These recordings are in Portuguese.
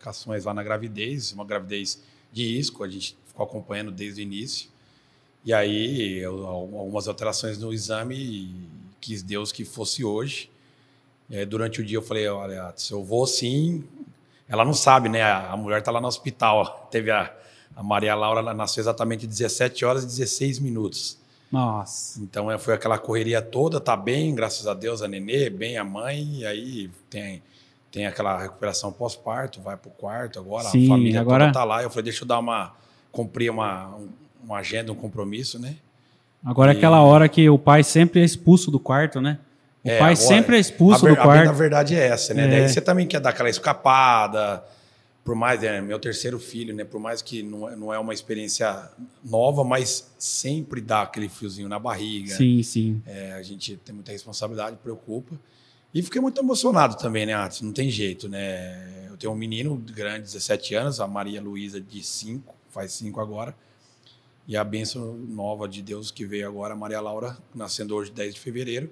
complicações lá na gravidez, uma gravidez de isco, a gente ficou acompanhando desde o início. E aí, eu, algumas alterações no exame, e quis Deus que fosse hoje. É, durante o dia eu falei, olha, se eu vou sim, ela não sabe, né? A, mulher está lá no hospital. Teve a, a Maria Laura, ela nasceu exatamente 17 horas e 16 minutos. Nossa. Então é, foi aquela correria toda, tá bem, graças a Deus, a nenê, bem a mãe, e aí tem, tem aquela recuperação pós-parto, vai pro quarto agora, Sim, a família agora... toda tá lá. Eu falei, deixa eu dar uma. cumprir uma, uma agenda, um compromisso, né? Agora é aquela hora que o pai sempre é expulso do quarto, né? O É, pai agora, sempre é expulso a ver- do A, quarto. verdade é essa, né? É. Daí você também quer dar aquela escapada, por mais, é, meu terceiro filho, né? Por mais que não, é- não é uma experiência nova, mas sempre dá aquele fiozinho na barriga. Sim, sim. É, a gente tem muita responsabilidade, preocupa. E fiquei muito emocionado também, né, Atos? Não tem jeito, né? Eu tenho um menino grande, 17 anos, a Maria Luísa, de 5, faz 5 agora. E a bênção nova de Deus que veio agora, a Maria Laura, nascendo hoje, 10 de fevereiro.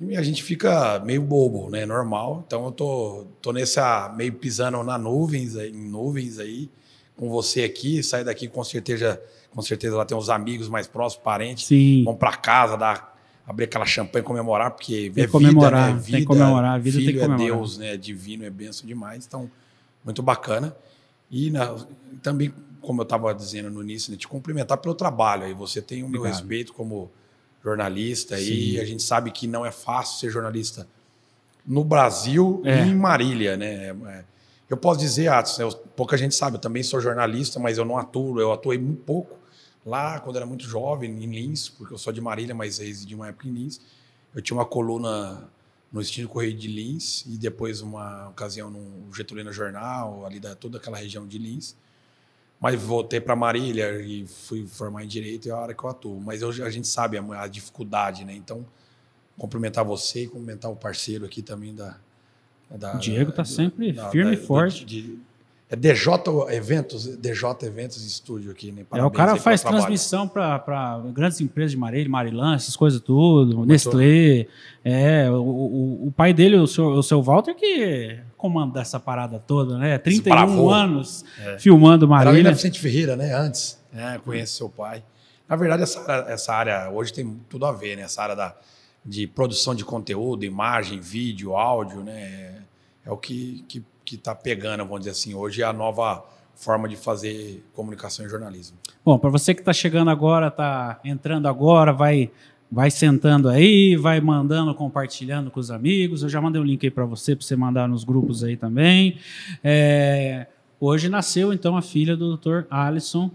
E a gente fica meio bobo, né? Normal. Então eu tô, tô nessa, meio pisando na nuvens, em nuvens aí, com você aqui. Sai daqui com certeza, com certeza lá tem uns amigos mais próximos, parentes. Sim. Vamos para casa, dar, abrir aquela champanhe, comemorar, porque Tem é comemorar, vida, né? tem que comemorar, a vida tem filho que comemorar. é Deus, né? É divino, é benção demais. Então, muito bacana. E na- também, como eu estava dizendo no início, né, te cumprimentar pelo trabalho. Aí você tem o meu Obrigado. respeito como jornalista e Sim. a gente sabe que não é fácil ser jornalista no Brasil É. e em Marília, né? É, Eu posso dizer, Atos, eu- pouca gente sabe, eu também sou jornalista, mas eu não atuo, eu atuei muito pouco lá quando era muito jovem, em Lins, porque eu sou de Marília, mas residi uma época em Lins. Eu tinha uma coluna no estilo Correio de Lins e depois uma ocasião no Getulina Jornal, ali da toda aquela região de Lins. Mas voltei para Marília e fui formar em direito e é a hora que eu atuo. Mas hoje a gente sabe a, a dificuldade, né? Então, cumprimentar você e cumprimentar o parceiro aqui também da. da O Diego tá da- sempre firme e forte. de- é DJ Eventos, DJ Eventos Estúdio aqui, né? É, o Parabéns cara faz transmissão para grandes empresas de Marília, Marilã, essas coisas tudo, Nestlé. É, o, o, o pai dele, o seu, o seu Walter, que comanda essa parada toda, né? 31 bravou. anos É. filmando Era Marília. na Vicente Ferreira, né? Antes. É, conheço seu pai. Na verdade, essa, área- essa área hoje tem tudo a ver, né? Essa área da, de produção de conteúdo, imagem, vídeo, áudio, né? É o que, que, que tá pegando, vamos dizer assim. Hoje é a nova forma de fazer comunicação e jornalismo. Bom, para você que está chegando agora, está entrando agora, vai vai sentando aí, vai mandando, compartilhando com os amigos. Eu já mandei o link aí para você, para você mandar nos grupos aí também. É, hoje nasceu então a filha do Dr. Alisson,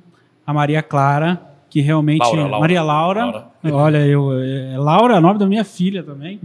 a Maria Clara, que realmente Laura, Laura. Maria Laura. Laura. Olha, eu é, Laura é o nome da minha filha também.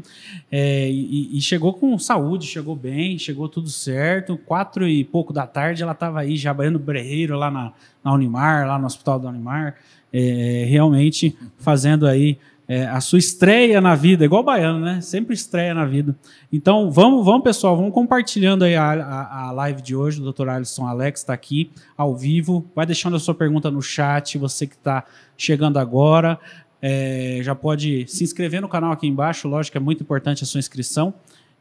É, e, e chegou com saúde, chegou bem, chegou tudo certo. Quatro e pouco da tarde ela estava aí já banhando berreiro lá na, na Unimar, lá no Hospital da Unimar, é, realmente fazendo aí é, a sua estreia na vida, igual o baiano, né? Sempre estreia na vida. Então, vamos, vamos pessoal, vamos compartilhando aí a, a, a live de hoje. O Dr. Alisson Alex está aqui ao vivo. Vai deixando a sua pergunta no chat, você que está chegando agora. É, já pode se inscrever no canal aqui embaixo, lógico que é muito importante a sua inscrição.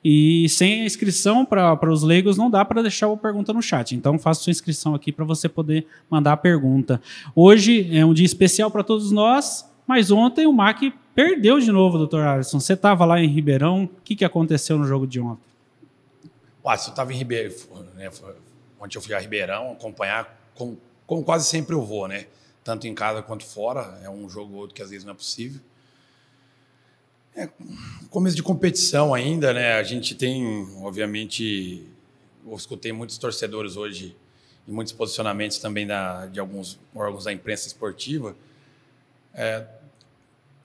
E sem a inscrição para os leigos não dá para deixar a pergunta no chat. Então faça sua inscrição aqui para você poder mandar a pergunta. Hoje é um dia especial para todos nós, mas ontem o MAC perdeu de novo, doutor Alisson. Você estava lá em Ribeirão, o que, que aconteceu no jogo de ontem? Ué, se eu estava em Ribeirão, né, ontem eu fui a Ribeirão acompanhar, como, como quase sempre eu vou, né? Tanto em casa quanto fora. É um jogo ou outro que às vezes não é possível. É começo de competição ainda, né? A gente tem, obviamente, eu escutei muitos torcedores hoje e muitos posicionamentos também da, de alguns órgãos da imprensa esportiva. É,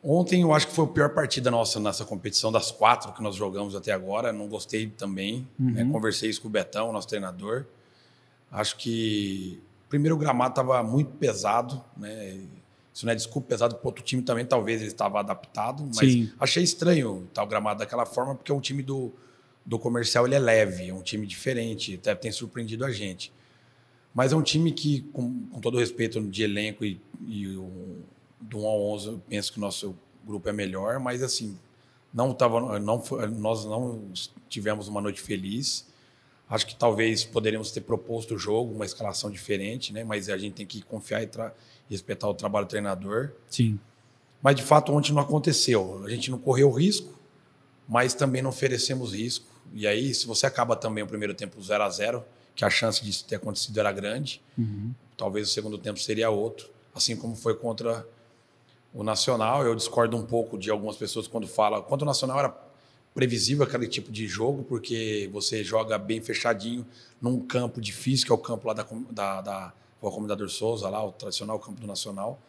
ontem eu acho que foi a pior partida nossa nessa competição, das quatro que nós jogamos até agora. Não gostei também. né? Conversei isso com o Betão, nosso treinador. Acho que primeiro o gramado estava muito pesado, né? Isso não é desculpa pesado para outro time também, talvez ele estava adaptado, mas Sim. achei estranho estar o gramado daquela forma, porque o time do, do comercial ele é leve, é um time diferente, até tem surpreendido a gente. Mas é um time que, com, com todo o respeito de elenco e, e o, do 1 ao 11, eu penso que o nosso grupo é melhor, mas assim, não tava, não nós não tivemos uma noite feliz. Acho que talvez poderíamos ter proposto o jogo, uma escalação diferente, né? Mas a gente tem que confiar e, e respeitar o trabalho do treinador. Sim. Mas de fato ontem não aconteceu. A gente não correu risco, mas também não oferecemos risco. E aí, se você acaba também o primeiro tempo 0 a 0 que a chance disso ter acontecido era grande, Uhum. talvez o segundo tempo seria outro, assim como foi contra o Nacional. Eu discordo um pouco de algumas pessoas quando falam. Contra o Nacional era previsível aquele tipo de jogo, porque você joga bem fechadinho num campo difícil, que é o campo lá da, da, da Rua Comendador Souza, lá, o tradicional campo do Nacional.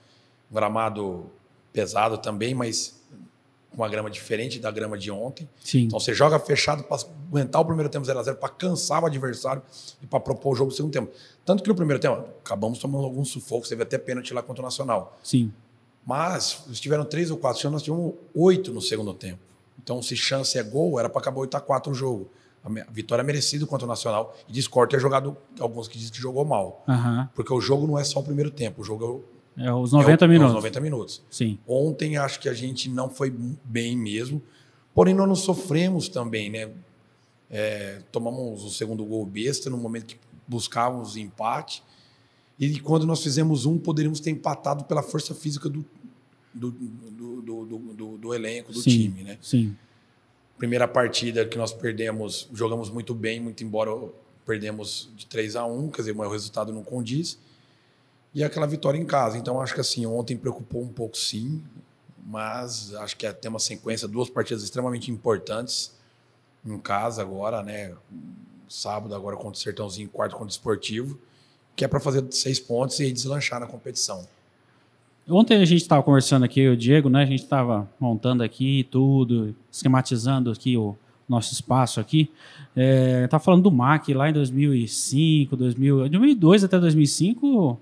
Um gramado pesado também, mas com uma grama diferente da grama de ontem. Sim. Então você joga fechado para aguentar o primeiro tempo 0x0, para cansar o adversário e para propor o jogo do segundo tempo. Tanto que no primeiro tempo, acabamos tomando alguns sufocos, teve até pênalti lá contra o Nacional. Sim. Mas eles tiveram três ou quatro chances, nós tivemos oito no segundo tempo. Então, se chance é gol, era para acabar 8 a 4 o jogo. A vitória é merecida contra o Nacional. E discordo ter jogado, alguns que dizem que jogou mal. Aham. Porque o jogo não é só o primeiro tempo, o jogo é o- É os é o- 90 é minutos. os 90 minutos. Sim. Ontem acho que a gente não foi bem mesmo, porém nós não sofremos também, né? É, tomamos o segundo gol besta no momento que buscávamos empate e quando nós fizemos um poderíamos ter empatado pela força física do, do, do, do, elenco, do time, né? Sim. Primeira partida que nós perdemos, jogamos muito bem, muito embora perdemos de 3 a 1 quer dizer, mas o resultado não condiz. E aquela vitória em casa. Então, acho que assim, ontem preocupou um pouco sim, mas acho que tem uma sequência, duas partidas extremamente importantes em casa agora, né? Sábado agora contra o Sertãozinho, quarto contra o Esportivo, que é para fazer seis pontos e deslanchar na competição. Ontem a gente estava conversando aqui, o Diego, né? A gente estava montando aqui tudo, esquematizando aqui o nosso espaço aqui. É, tá falando do MAC lá em 2005, 2000, 2002 até 2005,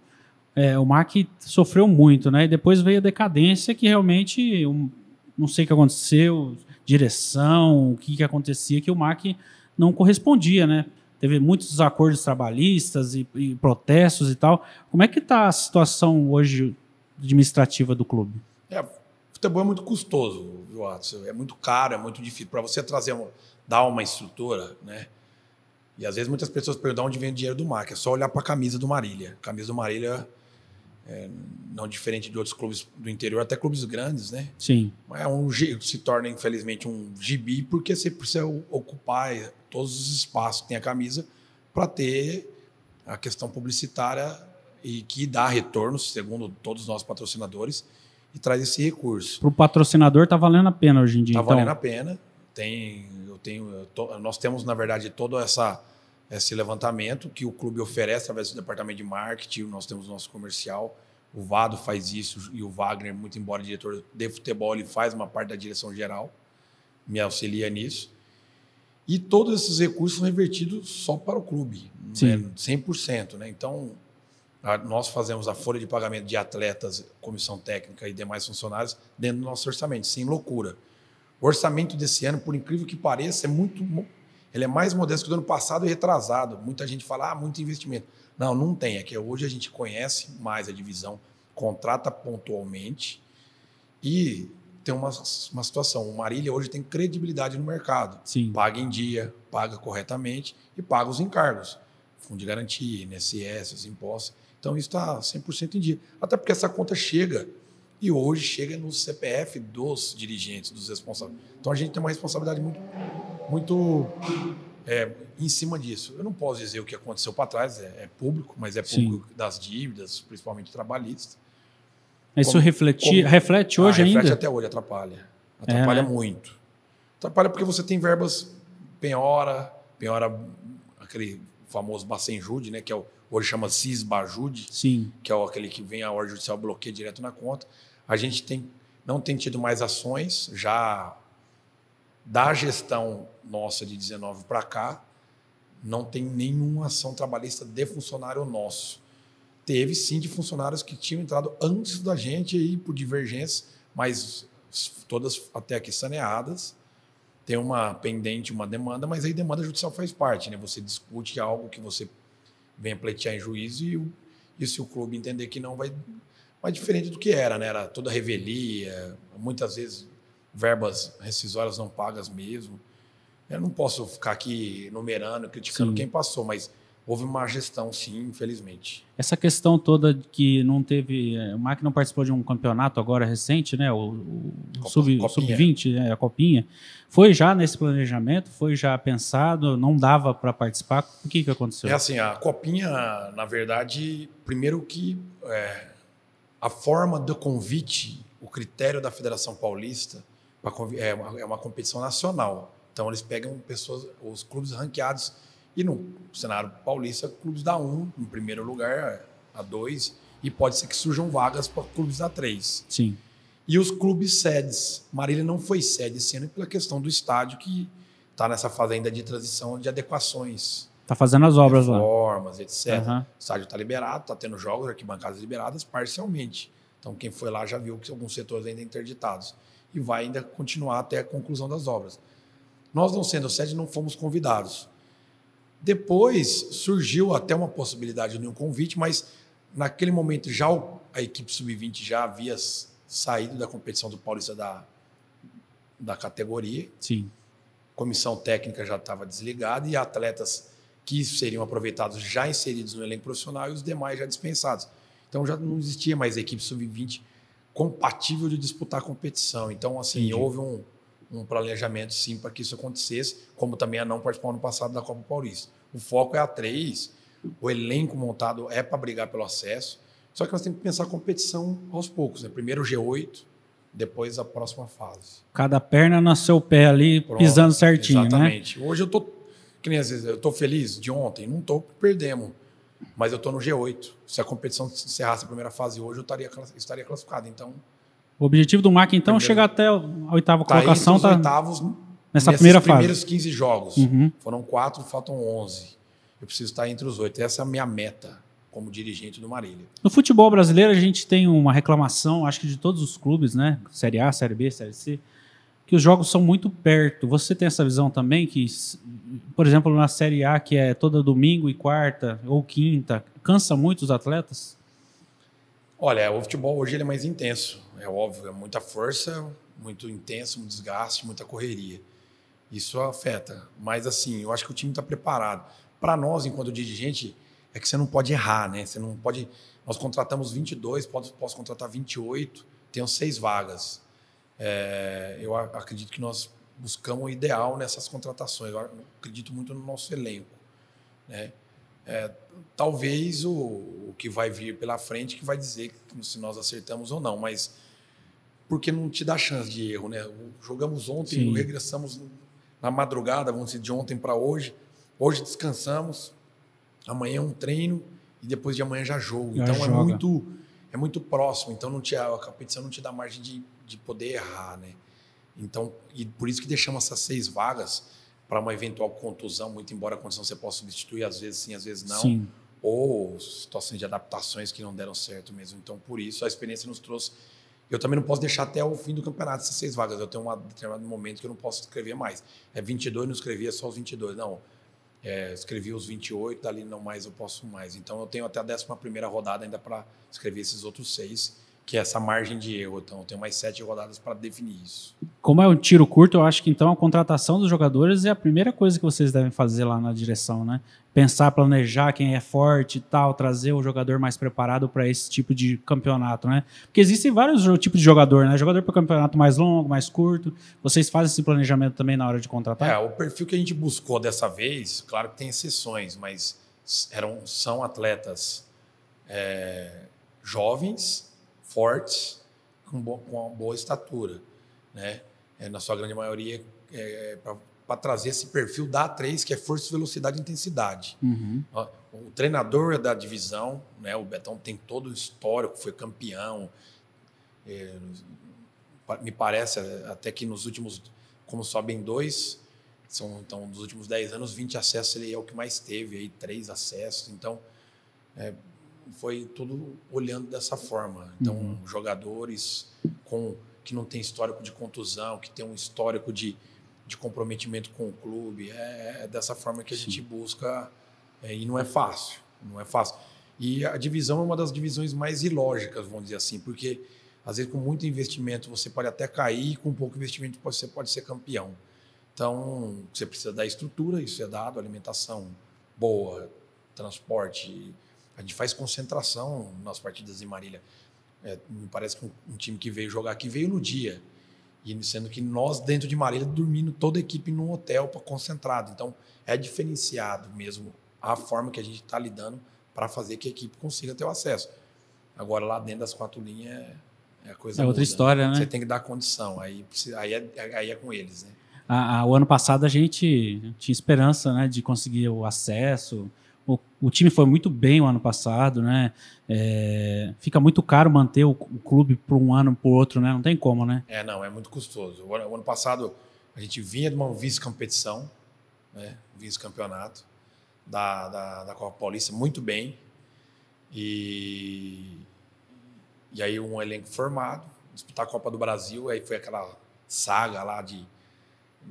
é, o MAC sofreu muito, né? E depois veio a decadência que realmente, um, não sei o que aconteceu, direção, o que, que acontecia, que o MAC não correspondia, né? Teve muitos desacordos trabalhistas e, e protestos e tal. Como é que está a situação hoje administrativa do clube? É, futebol é muito custoso, viu, Watson? É muito caro, é muito difícil. Para você trazer dar uma estrutura, né? E às vezes muitas pessoas perguntam onde vem o dinheiro do MAC. É só olhar para a camisa do Marília. A camisa do Marília, é, não diferente de outros clubes do interior, até clubes grandes, né? Sim, É um, se torna, infelizmente, um gibi, porque você precisa ocupar todos os espaços que tem a camisa para ter a questão publicitária e que dá retorno, segundo todos os nossos patrocinadores, e traz esse recurso. para o patrocinador tá valendo a pena hoje em dia. Está então. valendo a pena. Tem, eu tenho, eu tô- nós temos, na verdade, todo essa, esse levantamento que o clube oferece através do departamento de marketing. Nós temos o nosso comercial. O Vado faz isso e o Wagner, muito embora diretor de futebol, ele faz uma parte da direção geral, me auxilia nisso. E todos esses recursos são revertidos só para o clube, Sim. né? 100%. Né? Então, a- nós fazemos a folha de pagamento de atletas, comissão técnica e demais funcionários dentro do nosso orçamento, sem loucura. O orçamento desse ano, por incrível que pareça, é muito. Ele é mais modesto que o do ano passado e retrasado. Muita gente fala, ah, muito investimento. Não, não tem. É que hoje a gente conhece mais a divisão, contrata pontualmente e tem uma, uma situação. O Marília hoje tem credibilidade no mercado. Sim, Paga em dia, paga corretamente e paga os encargos. Fundo de garantia, INSS, os impostos. Então isso está 100% em dia. Até porque essa conta chega e hoje chega no CPF dos dirigentes, dos responsáveis. Então a gente tem uma responsabilidade muito, muito é, em cima disso. Eu não posso dizer o que aconteceu para trás, é, é público, mas é Sim. público das dívidas, principalmente trabalhistas. Isso Como- refleti, como- reflete hoje Ah, reflete ainda? até hoje, atrapalha. Atrapalha né? muito. Atrapalha porque você tem verbas penhora, penhora, aquele famoso Bacenjude, né? Que é o, hoje chama Cisbajude, Sim, que é o- aquele que vem a ordem judicial bloqueia direto na conta. A gente tem, não tem tido mais ações, já da gestão nossa de 19 para cá, não tem nenhuma ação trabalhista de funcionário nosso. Teve sim de funcionários que tinham entrado antes da gente aí por divergência, mas todas até aqui saneadas. Tem uma pendente, uma demanda, mas aí demanda judicial faz parte, né? Você discute algo que você vem pleitear em juízo e, e se o clube entender que não vai. Mas diferente do que era, né? Era toda revelia, muitas vezes verbas rescisórias não pagas mesmo. Eu não posso ficar aqui numerando, criticando Sim. quem passou, mas houve uma gestão, sim, infelizmente. Essa questão toda de que não teve. é, O MAC não participou de um campeonato agora recente, né? O, o Copa- sub- Copinha. sub-20, né? a Copinha. Foi já nesse planejamento? Foi já pensado? Não dava para participar? O que, que aconteceu? É assim, a copinha, na verdade, primeiro que é, a forma do convite, o critério da Federação Paulista pra é uma, é uma competição nacional. Então eles pegam pessoas, os clubes ranqueados e no cenário paulista, clubes da 1 em primeiro lugar, a 2 e pode ser que surjam vagas para clubes da 3. Sim. E os clubes sedes. Marília não foi sede esse ano pela questão do estádio que está nessa fase ainda de transição de adequações Tá fazendo as obras lá. reformas, etc. Aham. O estádio está liberado, está tendo jogos, arquibancadas liberadas parcialmente. Então, quem foi lá já viu que alguns setores ainda interditados. E vai ainda continuar até a conclusão das obras. Nós, não sendo sede, não fomos convidados. Depois surgiu até uma possibilidade de um convite, mas naquele momento já a equipe sub-20 já havia saído da competição do Paulista da, da categoria Sim. comissão técnica já estava desligada e atletas que seriam aproveitados já inseridos no elenco profissional e os demais já dispensados. Então já não existia mais equipe sub-20 compatível de disputar a competição. Então, assim, Entendi. houve um, um planejamento sim para que isso acontecesse, como também a não participar no passado da Copa Paulista. O foco é a três, o elenco montado é para brigar pelo acesso, só que nós temos que pensar a competição aos poucos. Né? Primeiro o G8, depois a próxima fase. Cada perna no seu pé ali, Pronto, pisando certinho, né? Exatamente. Hoje eu tô, que nem às vezes, eu tô feliz de ontem, não tô, perdemos. Mas eu tô no G8. Se a competição encerrasse a primeira fase hoje, eu estaria, estaria classificado. Então, O objetivo do MAC, então, é chegar até a oitava tá colocação. entre os Tá... oitavos nessa primeira fase. primeiros 15 jogos. Uhum. Foram quatro, faltam 11. Eu preciso estar entre os oito. Essa é a minha meta como dirigente do Marília. No futebol brasileiro, a gente tem uma reclamação, acho que de todos os clubes, né? Série A, Série B, Série C, que os jogos são muito perto. Você tem essa visão também que, por exemplo, na Série A, que é toda domingo e quarta ou quinta, cansa muito os atletas? Olha, o futebol hoje é mais intenso, é óbvio, é muita força, muito intenso, muito desgaste, muita correria. Isso afeta, mas assim, eu acho que o time está preparado. Para nós, enquanto dirigente, é que você não pode errar, né? Você não pode. Nós contratamos 22, posso, posso contratar 28, tenho seis vagas. É, eu acredito que nós buscamos o ideal nessas contratações. Eu acredito muito no nosso elenco, né? É, talvez o, o que vai vir pela frente que vai dizer se nós acertamos ou não, mas porque não te dá chance de erro, né? Jogamos ontem, regressamos na madrugada, vamos dizer, de ontem para hoje. Hoje descansamos, amanhã é um treino e depois de amanhã já jogo. Já então joga. é muito é muito próximo, então não te, a competição não te dá margem de, de poder errar, né? Então, e por isso que deixamos essas seis vagas para uma eventual contusão, muito embora a condição você possa substituir, às vezes sim, às vezes não Sim. ou situações de adaptações que não deram certo mesmo. Então, por isso, a experiência nos trouxe. Eu também não posso deixar até o fim do campeonato essas seis vagas. Eu tenho um determinado momento que eu não posso escrever mais. É 22, não escrevia só os 22. Não, é, escrevi os 28, dali não mais eu posso mais. Então, eu tenho até a 11 rodada ainda para escrever esses outros seis, que é essa margem de erro. Então, eu tenho mais sete rodadas para definir isso. Como é um tiro curto, eu acho que então a contratação dos jogadores é a primeira coisa que vocês devem fazer lá na direção, né? Pensar, planejar quem é forte e tal, trazer o jogador mais preparado para esse tipo de campeonato, né? Porque existem vários tipos de jogador, né? Jogador para campeonato mais longo, mais curto. Vocês fazem esse planejamento também na hora de contratar? É, o perfil que a gente buscou dessa vez, claro que tem exceções, mas eram, são atletas é, jovens, fortes, com, bo- com uma boa estatura, né? É, na sua grande maioria, é, para trazer esse perfil da A3, que é força, velocidade e intensidade. Uhum. O treinador da divisão, né, o Betão tem todo o histórico, foi campeão. É, me parece até que nos últimos, como sobem dois, são então dos últimos 10 anos, 20 acessos ele é o que mais teve, aí três acessos. Então, é, foi tudo olhando dessa forma. Então, Uhum. jogadores com que não tem histórico de contusão, que tem um histórico de, de comprometimento com o clube, é, é dessa forma que a gente busca é, e não é fácil, não é fácil. E a divisão é uma das divisões mais ilógicas, vamos dizer assim, porque às vezes com muito investimento você pode até cair, com pouco investimento você pode ser campeão. Então, você precisa da estrutura, isso é dado, alimentação boa, transporte. A gente faz concentração nas partidas em Marília. É, me parece que um, um, time que veio jogar aqui veio no dia. E sendo que nós, dentro de Marília, dormindo toda a equipe num hotel para concentrado. Então, é diferenciado mesmo a forma que a gente está lidando para fazer que a equipe consiga ter o acesso. Agora, lá dentro das quatro linhas, é, é coisa É outra muda, história, né? Você tem que dar condição. Aí, aí, é, aí é com eles, né? A, a, o ano passado a gente tinha esperança né, de conseguir o acesso. O, o time foi muito bem o ano passado, né? É, fica muito caro manter o, o clube por um ano por outro, né? Não tem como, né? É, não, é muito custoso. O, o ano passado a gente vinha de uma vice-competição, né? Vice-campeonato da, da, da Copa Paulista muito bem. E, e aí um elenco formado, disputar a Copa do Brasil, aí foi aquela saga lá de,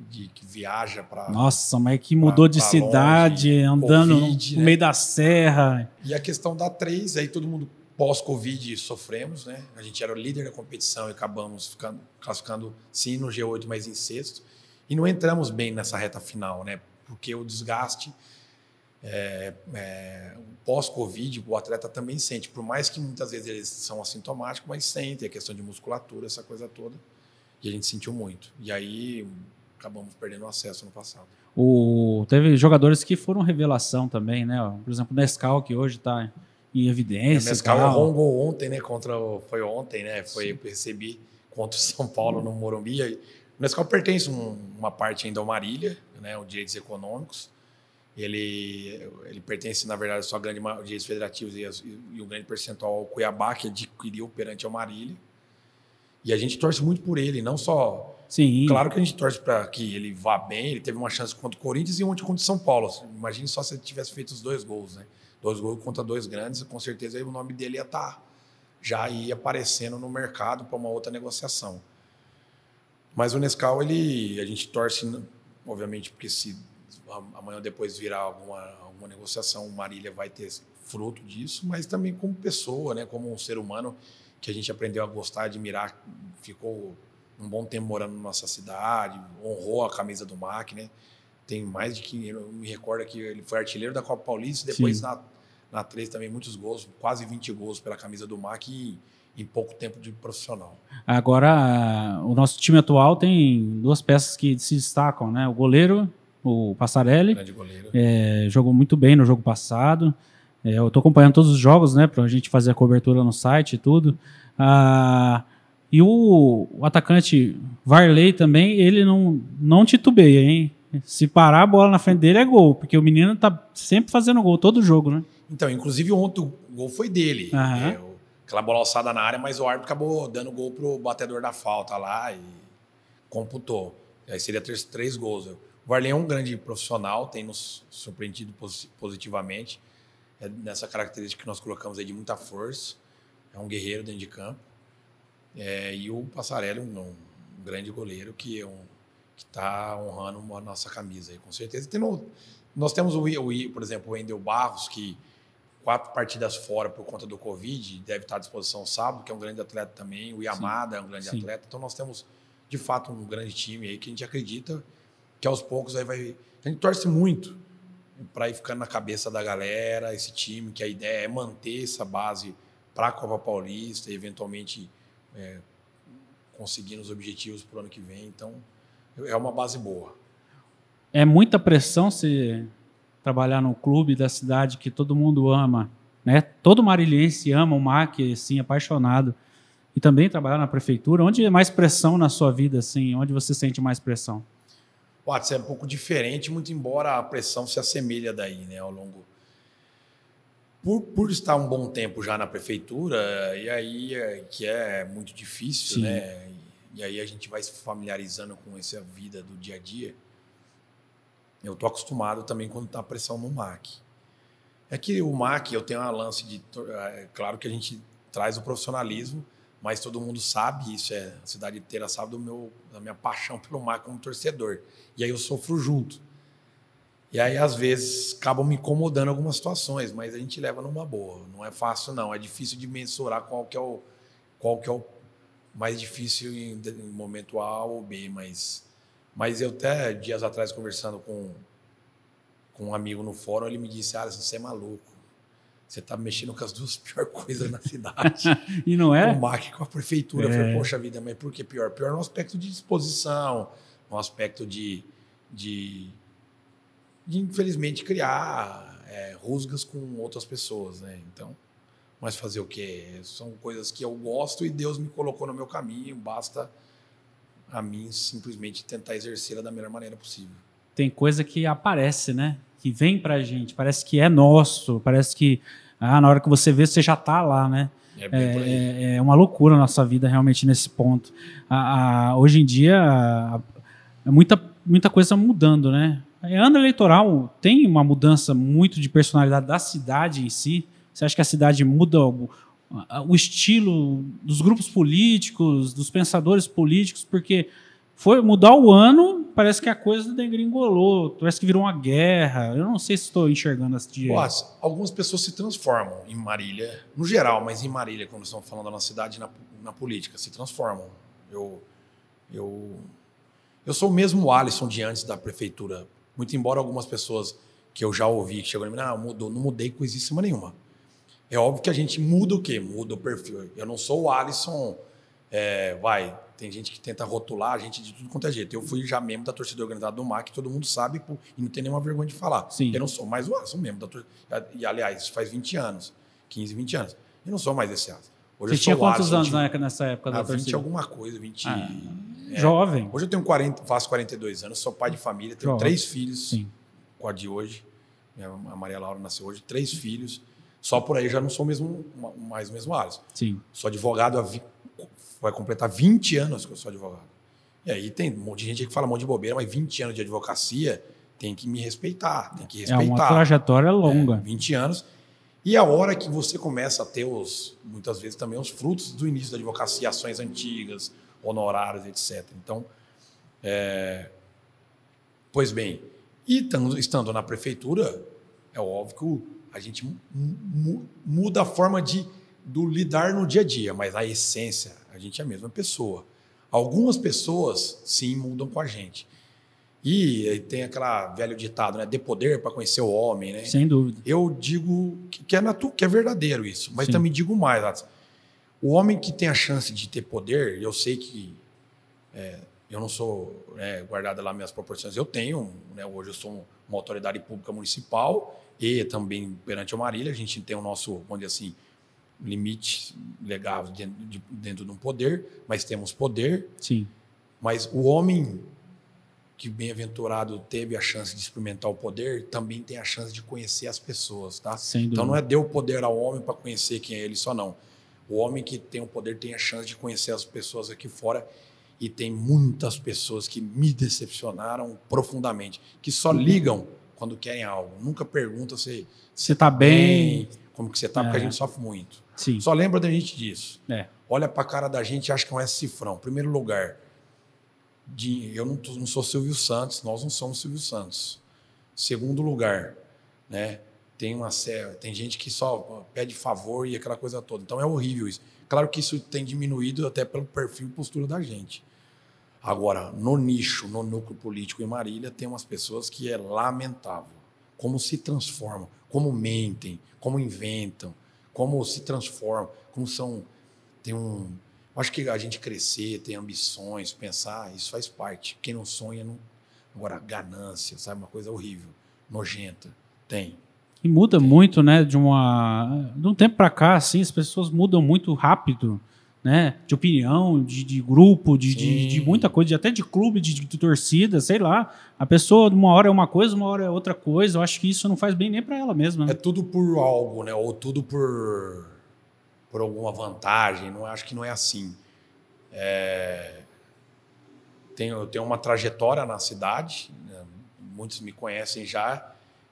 de que viaja para. Nossa, mas que mudou pra, de pra cidade, longe, andando COVID, no né? meio da serra. E a questão da três, aí todo mundo pós-Covid sofremos, né? A gente era o líder da competição e acabamos ficando, classificando sim no G8, mas em sexto. E não entramos bem nessa reta final, né? Porque o desgaste é, é, pós-Covid, o atleta também sente, por mais que muitas vezes eles são assintomáticos, mas sentem a questão de musculatura, essa coisa toda. E a gente sentiu muito. E aí acabamos perdendo o acesso no passado. O, teve jogadores que foram revelação também, né? Por exemplo, o Nescau, que hoje está em evidência. O Nescau errou um gol ontem, né? Contra o, foi ontem, né? Foi, recebi contra o São Paulo no Morumbi. O Nescau pertence um, uma parte ainda ao Marília, né? Os direitos econômicos. Ele, ele pertence, na verdade, só a grande direitos federativos e, e, o grande percentual ao Cuiabá, que adquiriu perante o Marília. E a gente torce muito por ele, não só. Sim. Claro que a gente torce para que ele vá bem. Ele teve uma chance contra o Corinthians e uma contra o São Paulo. Imagine só se ele tivesse feito os dois gols, né? Dois gols contra dois grandes, com certeza aí o nome dele ia estar tá, já ia aparecendo no mercado para uma outra negociação. Mas o Nescau, ele, a gente torce, obviamente, porque se amanhã ou depois virar alguma, alguma negociação, o Marília vai ter fruto disso, mas também como pessoa, né? como um ser humano que a gente aprendeu a gostar, admirar, ficou um bom tempo morando na nossa cidade, honrou a camisa do MAC, né? Tem mais de que eu me recordo que ele foi artilheiro da Copa Paulista, depois Sim. na na 3 também muitos gols, quase 20 gols pela camisa do MAC em, em pouco tempo de profissional. Agora, o nosso time atual tem duas peças que se destacam, né? O goleiro o Passarelli. É, jogou muito bem no jogo passado. É, eu estou acompanhando todos os jogos, né, para a gente fazer a cobertura no site e tudo. Ah, e o, o, atacante Varley também, ele não, não titubeia, hein? Se parar a bola na frente dele é gol, porque o menino tá sempre fazendo gol todo jogo, né? Então, inclusive ontem o gol foi dele. Uhum. É, aquela bola alçada na área, mas o árbitro acabou dando gol pro batedor da falta lá e computou. Aí seria três, três gols. O Varley é um grande profissional, tem nos surpreendido positivamente. É nessa característica que nós colocamos aí de muita força. É um guerreiro dentro de campo. É, e o Passarelli, um, um, grande goleiro que é um, está honrando a nossa camisa aí, com certeza. Tem no, nós temos o, o, por exemplo, o Wendel Barros, que quatro partidas fora por conta do Covid, deve estar à disposição sábado, que é um grande atleta também. O Yamada Sim. é um grande Sim. atleta. Então nós temos, de fato, um grande time aí que a gente acredita que aos poucos aí vai. A gente torce muito para ir ficando na cabeça da galera, esse time, que a ideia é manter essa base para a Copa Paulista e eventualmente é, conseguindo os objetivos para o ano que vem. Então, é uma base boa. É muita pressão se trabalhar no clube da cidade que todo mundo ama, né? Todo marilhense ama o MAC, assim, apaixonado. E também trabalhar na prefeitura. Onde é mais pressão na sua vida, assim? Onde você sente mais pressão? O Atos é um pouco diferente, muito embora a pressão se assemelha daí, né, ao longo. Por, por estar um bom tempo já na prefeitura, e aí é, que é muito difícil, Sim. né? E, aí a gente vai se familiarizando com essa vida do dia a dia. Eu tô acostumado também quando tá pressão no MAC. É que o MAC, eu tenho uma lance de. É, claro que a gente traz o profissionalismo, mas todo mundo sabe, isso é a cidade inteira sabe do meu, da minha paixão pelo mar como torcedor. E aí eu sofro junto. E aí, às vezes, acabam me incomodando algumas situações, mas a gente leva numa boa. Não é fácil, não. É difícil de mensurar qual que é o, qual que é o mais difícil em, em momento A ou B, mas, Mas eu até dias atrás conversando com, com um amigo no fórum, ele me disse: Alisson, você é maluco. Você está mexendo com as duas piores coisas na cidade. e não é? O MAC com a prefeitura. É. Eu falei, poxa vida, mas por que pior? Pior no aspecto de disposição, no aspecto de, de, de infelizmente, criar é, rusgas com outras pessoas, né? Então, mas fazer o quê? São coisas que eu gosto e Deus me colocou no meu caminho, basta a mim simplesmente tentar exercê-la da melhor maneira possível. Tem coisa que aparece, né? Que vem pra gente, parece que é nosso, parece que ah, na hora que você vê, você já tá lá, né? É, é, é uma loucura a nossa vida realmente nesse ponto. A, a, hoje em dia, a, muita, muita coisa mudando, né? Ano eleitoral tem uma mudança muito de personalidade da cidade em si. Você acha que a cidade muda o, o estilo dos grupos políticos, dos pensadores políticos? Porque foi mudar o ano, parece que a coisa degringolou, parece que virou uma guerra. Eu não sei se estou enxergando esse dia. Nossa, algumas pessoas se transformam em Marília, no geral, mas em Marília, quando estão falando da cidade na, na política, se transformam. Eu, eu, eu sou o mesmo Alisson de antes da prefeitura. Muito embora algumas pessoas que eu já ouvi que chegou e me não, mudou, não mudei coisíssima nenhuma. É óbvio que a gente muda o quê? Muda o perfil. Eu não sou o Alisson, é, vai, tem gente que tenta rotular a gente de tudo quanto é jeito. Eu fui já membro da torcida organizada do MAC, todo mundo sabe, e não tem nenhuma vergonha de falar. Sim. Eu não sou mais o Alisson, membro da torcida. E, aliás, faz 20 anos, 15, 20 anos. Eu não sou mais esse Alisson. Hoje Você tinha quantos anos de, nessa época da ah, 20 alguma coisa, 20... Ah, é, jovem. Hoje eu tenho 40, faço 42 anos, sou pai de família, tenho jovem. três filhos, Sim. com a de hoje. A Maria Laura nasceu hoje, três filhos. Só por aí já não sou mesmo, mais o mesmo Alisson. Sim. Sou advogado, vai completar 20 anos que eu sou advogado. E aí tem um monte de gente que fala um monte de bobeira, mas 20 anos de advocacia tem que me respeitar, tem que respeitar. É uma trajetória longa. É, 20 anos. E a hora que você começa a ter os, muitas vezes também os frutos do início da advocacia, ações antigas, honorários, etc. Então, é... pois bem, e estando na prefeitura, é óbvio que a gente muda a forma de do lidar no dia a dia, mas a essência, a gente é a mesma pessoa. Algumas pessoas, sim, mudam com a gente. E tem aquela velho ditado, né? De poder para conhecer o homem, né? Sem dúvida. Eu digo que é, natu que é verdadeiro isso, mas sim. também digo mais, O homem que tem a chance de ter poder, eu sei que é, eu não sou né, guardado lá minhas proporções, eu tenho, né, hoje eu sou uma autoridade pública municipal e também perante a Marília, a gente tem o nosso, vamos dizer assim, limite legal dentro de, dentro de um poder, mas temos poder. Sim. Mas o homem que bem-aventurado teve a chance de experimentar o poder, também tem a chance de conhecer as pessoas, tá? Então não é deu poder ao homem para conhecer quem é ele só não. O homem que tem o poder tem a chance de conhecer as pessoas aqui fora e tem muitas pessoas que me decepcionaram profundamente, que só ligam quando querem algo. Nunca pergunta se você está bem, como que você está, é. porque a é. gente sofre muito. Sim. Só lembra da gente disso. É. Olha para a cara da gente e acha que é um S-cifrão. Primeiro lugar, de, eu não, tô, não sou Silvio Santos, nós não somos Silvio Santos. Segundo lugar, né? Tem uma tem gente que só pede favor e aquela coisa toda. Então é horrível isso. Claro que isso tem diminuído até pelo perfil e postura da gente. Agora, no nicho, no núcleo político em Marília, tem umas pessoas que é lamentável. Como se transformam, como mentem, como inventam, como se transformam, como são. Tem um. Acho que a gente crescer, ter ambições, pensar, isso faz parte. Quem não sonha, não. Agora, ganância, sabe? Uma coisa horrível, nojenta. Tem. E muda muito, né? De, uma, de um tempo para cá, assim, as pessoas mudam muito rápido né? De opinião, de, de grupo, de, de, de, muita coisa, de, até de clube, de, de, torcida, sei lá. A pessoa, uma hora é uma coisa, uma hora é outra coisa. Eu acho que isso não faz bem nem para ela mesma. Né? É tudo por algo, né? Ou tudo por, por alguma vantagem. Não acho que não é assim. É... Tenho, eu tenho uma trajetória na cidade, né? muitos me conhecem já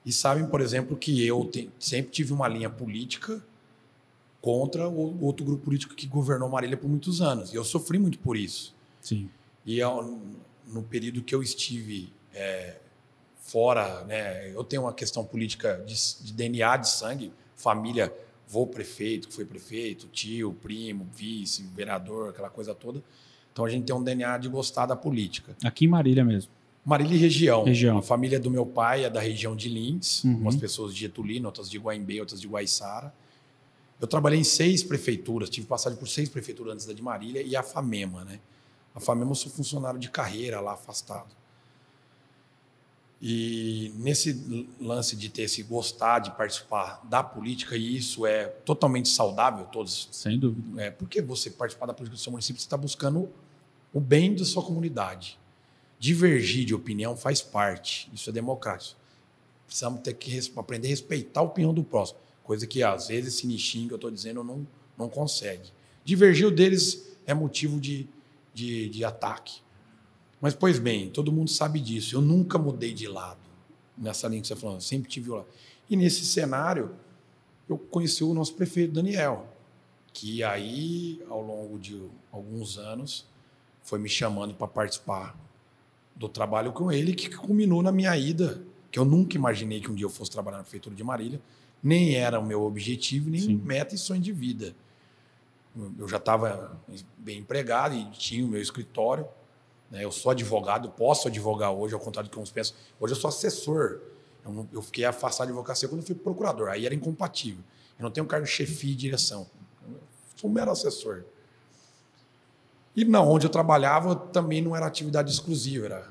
e sabem, por exemplo, que eu te, sempre tive uma linha política contra o outro grupo político que governou Marília por muitos anos. E eu sofri muito por isso. Sim. E eu, no período que eu estive é, fora, né, eu tenho uma questão política de, de, DNA de sangue, família, vô prefeito, que foi prefeito, tio, primo, vice, vereador, aquela coisa toda. Então a gente tem um DNA de gostar da política. Aqui em Marília mesmo. Marília e região. Região. A família do meu pai é da região de Lins, Uhum. umas pessoas de Getulino, outras de Guaimbê, outras de Guaiçara. Eu trabalhei em seis prefeituras, tive passagem por seis prefeituras antes da de Marília e a FAMEMA, né? A FAMEMA eu sou funcionário de carreira lá, afastado. E nesse lance de ter esse gostar de participar da política, e isso é totalmente saudável, todos Sem dúvida. é, porque você participar da política do seu município, você está buscando o bem da sua comunidade. Divergir de opinião faz parte, isso é democrático. Precisamos ter que aprender a respeitar a opinião do próximo, coisa que às vezes esse nichinho que eu estou dizendo não, não consegue. Divergir deles é motivo de, de, de ataque. Mas, pois bem, todo mundo sabe disso. Eu nunca mudei de lado nessa linha que você falou, eu sempre tive lá. E nesse cenário, eu conheci o nosso prefeito Daniel, que aí, ao longo de alguns anos, foi me chamando para participar do trabalho com ele, que culminou na minha ida, que eu nunca imaginei que um dia eu fosse trabalhar na prefeitura de Marília, nem era o meu objetivo, nem Sim. meta e sonho de vida. Eu já estava bem empregado e tinha o meu escritório, né? Eu sou advogado, posso advogar hoje, ao contrário do que uns pensam. Hoje eu sou assessor. Eu, eu fiquei afastado de advocacia quando eu fui procurador. Aí era incompatível. Eu não tenho cargo de chefia e direção. Eu sou um mero assessor. E não, onde eu trabalhava também não era atividade exclusiva, era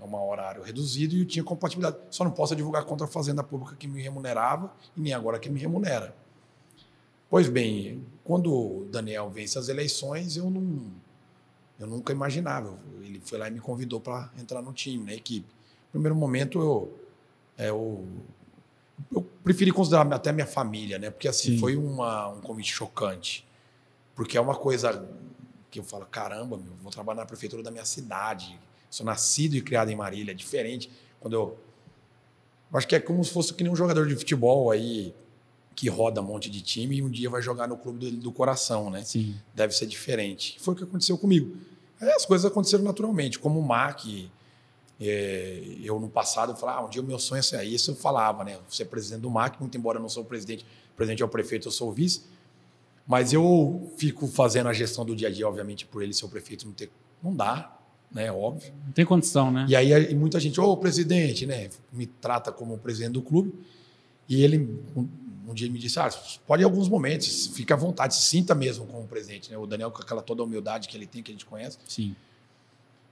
um horário reduzido e eu tinha compatibilidade. Só não posso advogar contra a fazenda pública que me remunerava e nem agora que me remunera. Pois bem, quando o Daniel vence as eleições, eu não, eu nunca imaginava. Ele foi lá e me convidou para entrar no time, na equipe. No primeiro momento, eu, é, eu, eu preferi considerar até minha família, né? Porque assim, Sim. foi uma, um convite chocante. Porque é uma coisa que eu falo, caramba, meu, vou trabalhar na prefeitura da minha cidade. Sou nascido e criado em Marília, é diferente. Quando eu. eu acho que é como se fosse que nem um jogador de futebol aí que roda um monte de time e um dia vai jogar no clube do, do coração, né? Sim. deve ser diferente. Foi o que aconteceu comigo. Aí as coisas aconteceram naturalmente, como o MAC. é, eu no passado eu falava, ah, um dia o meu sonho é ser isso, eu falava, né? Ser presidente do MAC, muito embora eu não sou o presidente, o presidente é o prefeito, eu sou o vice. Mas eu fico fazendo a gestão do dia a dia, obviamente, por ele ser o prefeito, não, ter, não dá, né? Óbvio. Não tem condição, né? E aí muita gente, ô presidente, né? Me trata como presidente do clube. E ele um, um dia me disse: ah, pode em alguns momentos, fica à vontade, se sinta mesmo como presidente. Né? O Daniel, com aquela toda a humildade que ele tem, que a gente conhece. Sim.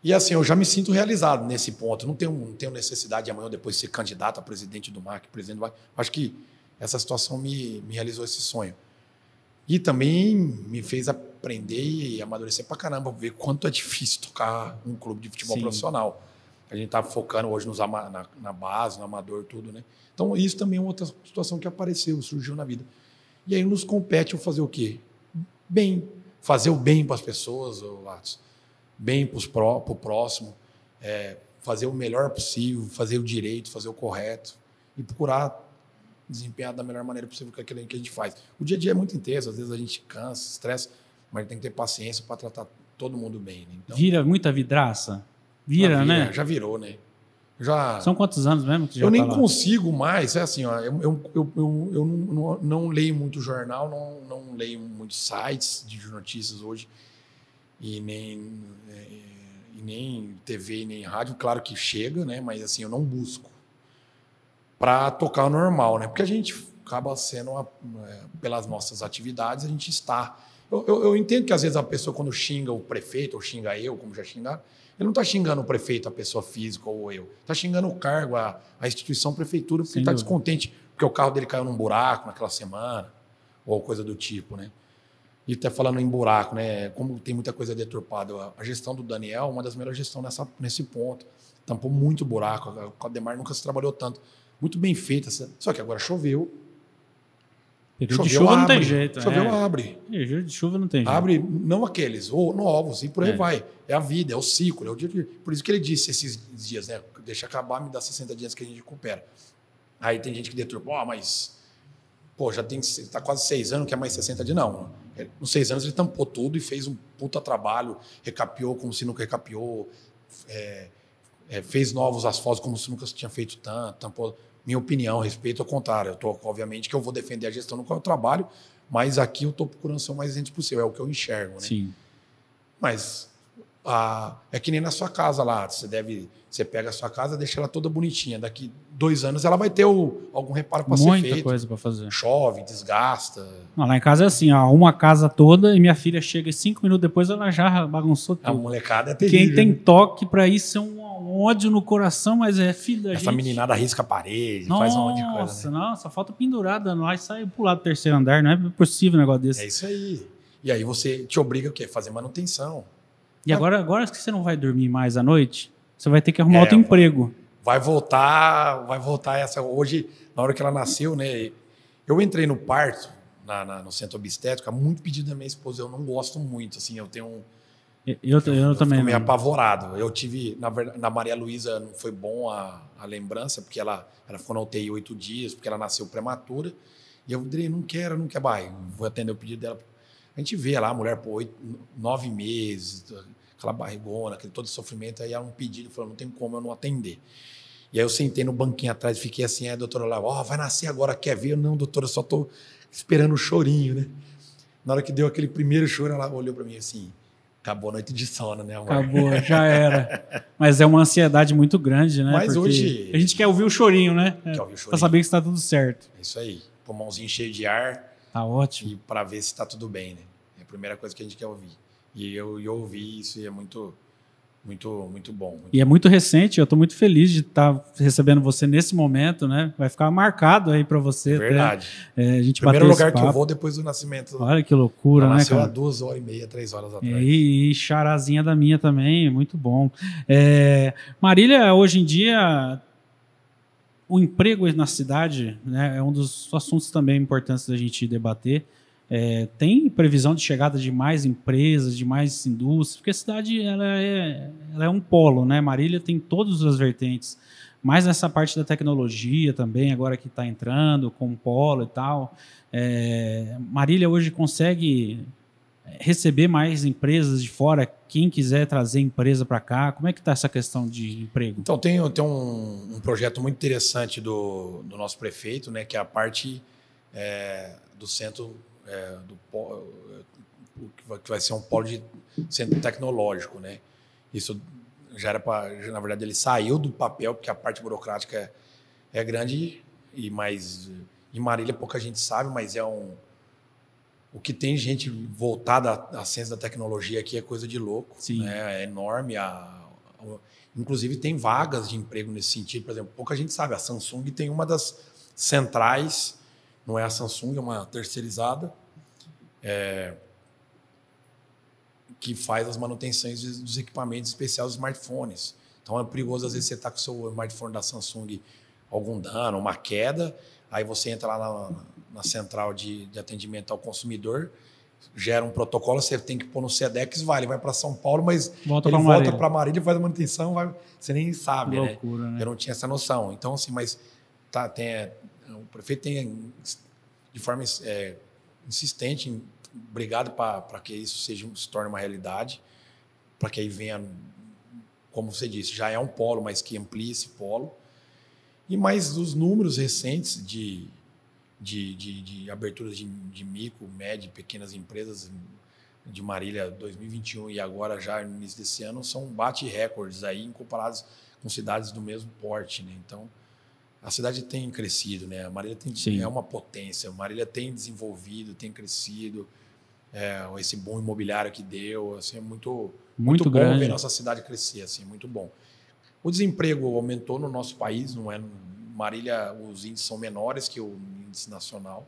E assim, eu já me sinto realizado nesse ponto. Não tenho, não tenho necessidade de amanhã ou depois ser candidato a presidente do MAC, presidente do MAC. Acho que essa situação me, me realizou esse sonho. E também me fez aprender e amadurecer pra caramba, ver quanto é difícil tocar um clube de futebol Sim. profissional. A gente tá focando hoje nos ama- na, na base, no amador, tudo, né? Então, isso também é outra situação que apareceu, surgiu na vida. E aí nos compete o fazer o quê? Bem. Fazer o bem para as pessoas, ô Lattes. Bem para o próximo. é, fazer o melhor possível, fazer o direito, fazer o correto. E procurar desempenhar da melhor maneira possível com aquilo que a gente faz. O dia a dia é muito intenso, às vezes a gente cansa, estressa, mas tem que ter paciência para tratar todo mundo bem. Né? Então, Vira muita vidraça? Vira, já né? Já virou, né? Já, São quantos anos mesmo que já eu nem tá consigo mais, é assim, ó, eu, eu, eu, eu, não, não leio muito jornal, não, não leio muitos sites de notícias hoje, e nem, é, e nem TV, nem rádio, claro que chega, né? Mas assim, eu não busco para tocar o normal, né? Porque a gente acaba sendo, uma, é, pelas nossas atividades, a gente está. Eu, eu, eu entendo que às vezes a pessoa, quando xinga o prefeito, ou xinga eu, como já xingaram, ele não está xingando o prefeito, a pessoa física ou eu. Está xingando o cargo, a, a instituição prefeitura, porque está descontente porque o carro dele caiu num buraco naquela semana, ou coisa do tipo, né? E até falando em buraco, né? Como tem muita coisa deturpada, a- a gestão do Daniel é uma das melhores gestões nessa, nesse ponto. Tampou muito buraco, a- com a Demar nunca se trabalhou tanto. Muito bem feita, essa- só que agora choveu. Período de Choveu, chuva não abre. tem jeito. Choveu, é. abre. Período de chuva não tem jeito. Abre, não aqueles, ou novos, e por aí É. vai. É a vida, é o ciclo. É o dia que, por isso que ele disse esses dias, né? Deixa acabar, me dá 60 dias que a gente recupera. Aí tem gente que deturpa, ó, mas. Pô, já tem. Tá quase seis anos, quer mais 60 dias. Não. Ele- Nos seis anos ele tampou tudo e fez um puta trabalho, recapiou como se nunca recapiou, é, é, fez novos asfaltos como se nunca se tinha feito tanto, tampou. Minha opinião, respeito ao contrário. Eu tô, obviamente, que eu vou defender a gestão no qual eu trabalho, mas aqui eu estou procurando ser o mais isento possível, é o que eu enxergo, né? Sim. Mas a, é que nem na sua casa lá. Você deve. Você pega a sua casa, deixa ela toda bonitinha. Daqui dois anos ela vai ter o, algum reparo para ser Muita feito. coisa para fazer. Chove, desgasta. Não, lá em casa é assim, ó, uma casa toda e minha filha chega e cinco minutos depois ela já bagunçou A tudo. molecada é terrível. Quem tem né? toque para isso é um, um ódio no coração, mas é filho da Essa gente. meninada risca a parede, Nossa, faz um monte de coisa. né? não, só falta pendurada lá e sai pro lado do terceiro andar. Não é possível um negócio desse. É isso aí. E aí você te obriga o quê? Fazer manutenção. E agora, agora que você não vai dormir mais à noite, você vai ter que arrumar É, outro emprego. Vai voltar, vai voltar essa. Hoje, na hora que ela nasceu, né? Eu entrei no parto, na, na- no centro obstétrico, há muito pedido da minha esposa. Eu não gosto muito, assim, eu tenho um. Eu, eu, eu também. fico meio apavorado. Eu tive, na, na Maria Luísa não foi bom a, a lembrança, porque ela, ela ficou na UTI oito dias, porque ela nasceu prematura. E eu falei, não quero, não quero, vai, vou atender o pedido dela. A gente vê lá a mulher por oito, nove meses, aquela barrigona, aquele todo sofrimento, aí ela um pedido, falou, não tem como eu não atender. E aí eu sentei no banquinho atrás e fiquei assim, aí a doutora lá, ó, vai nascer agora, quer ver? Eu, não, doutora, eu só tô esperando o chorinho, né? Na hora que deu aquele primeiro choro, ela olhou para mim assim, acabou a noite de sono, né, amor? Acabou, já era. Mas é uma ansiedade muito grande, né? Mas Porque hoje- A gente quer ouvir o chorinho, né? Quer ouvir o chorinho. Pra saber que está tudo certo. É isso aí. Pulmãozinho cheio de ar Tá ótimo. e para ver se está tudo bem, né? É a primeira coisa que a gente quer ouvir. E eu, eu ouvi isso e é muito, muito, muito bom. muito E é muito recente, eu estou muito feliz de estar recebendo você nesse momento, né? Vai ficar marcado aí para você. até, Verdade. é, a gente Primeiro lugar que eu vou depois do nascimento. Olha que loucura, né, há cara? duas horas e meia, três horas atrás. E, e charazinha da minha também, muito bom. É, Marília, hoje em dia, o emprego na cidade né, é um dos assuntos também importantes da gente debater. É, tem previsão de chegada de mais empresas, de mais indústrias, porque a cidade ela é, ela é um polo, né? Marília tem todas as vertentes, mais nessa parte da tecnologia também, agora que está entrando com polo e tal. É, Marília hoje consegue receber mais empresas de fora, quem quiser trazer empresa para cá, como é que está essa questão de emprego? Então, tem, tem um, um projeto muito interessante do, do nosso prefeito, né, que é a parte é, do centro, é, do, o vai- que vai ser um polo de centro tecnológico. Né? Isso já era para. Na verdade, ele saiu do papel, porque a parte burocrática é, é grande, e mais. Em Marília pouca gente sabe, mas é um. O que tem gente voltada à à ciência da tecnologia aqui é coisa de louco. Sim. Né? É enorme. A, a- inclusive, tem vagas de emprego nesse sentido. Por exemplo, pouca gente sabe. A Samsung tem uma das centrais, não é a Samsung, é uma terceirizada, é, que faz as manutenções dos equipamentos especiais dos smartphones. Então é perigoso, às vezes, você está com o seu smartphone da Samsung algum dano, uma queda, aí você entra lá na, na central de, de atendimento ao consumidor, gera um protocolo, você tem que pôr no SEDEX, vai, ele vai para São Paulo, mas Volta ele pra volta para Marília, faz a manutenção, vai, você nem sabe, né? loucura, né? Eu não tinha essa noção. Então, assim, mas tá, tem, é, o prefeito tem, de forma é, insistente, obrigado para que isso seja, se torne uma realidade, para que aí venha, como você disse, já é um polo, mas que amplie esse polo. E mais os números recentes de, de, de, de de, de micro, médio, pequenas empresas de Marília 2021 e agora já no início desse ano são bate recordes aí comparados com cidades do mesmo porte, né? Então a cidade tem crescido, né? A Marília tem, Sim. é uma potência. A Marília tem desenvolvido, tem crescido. É, esse bom imobiliário que deu, assim, é muito Muito muito, bom grande. ver nossa cidade crescer, assim, muito bom. O desemprego aumentou no nosso país, não é? Marília, os índices são menores que o índice nacional.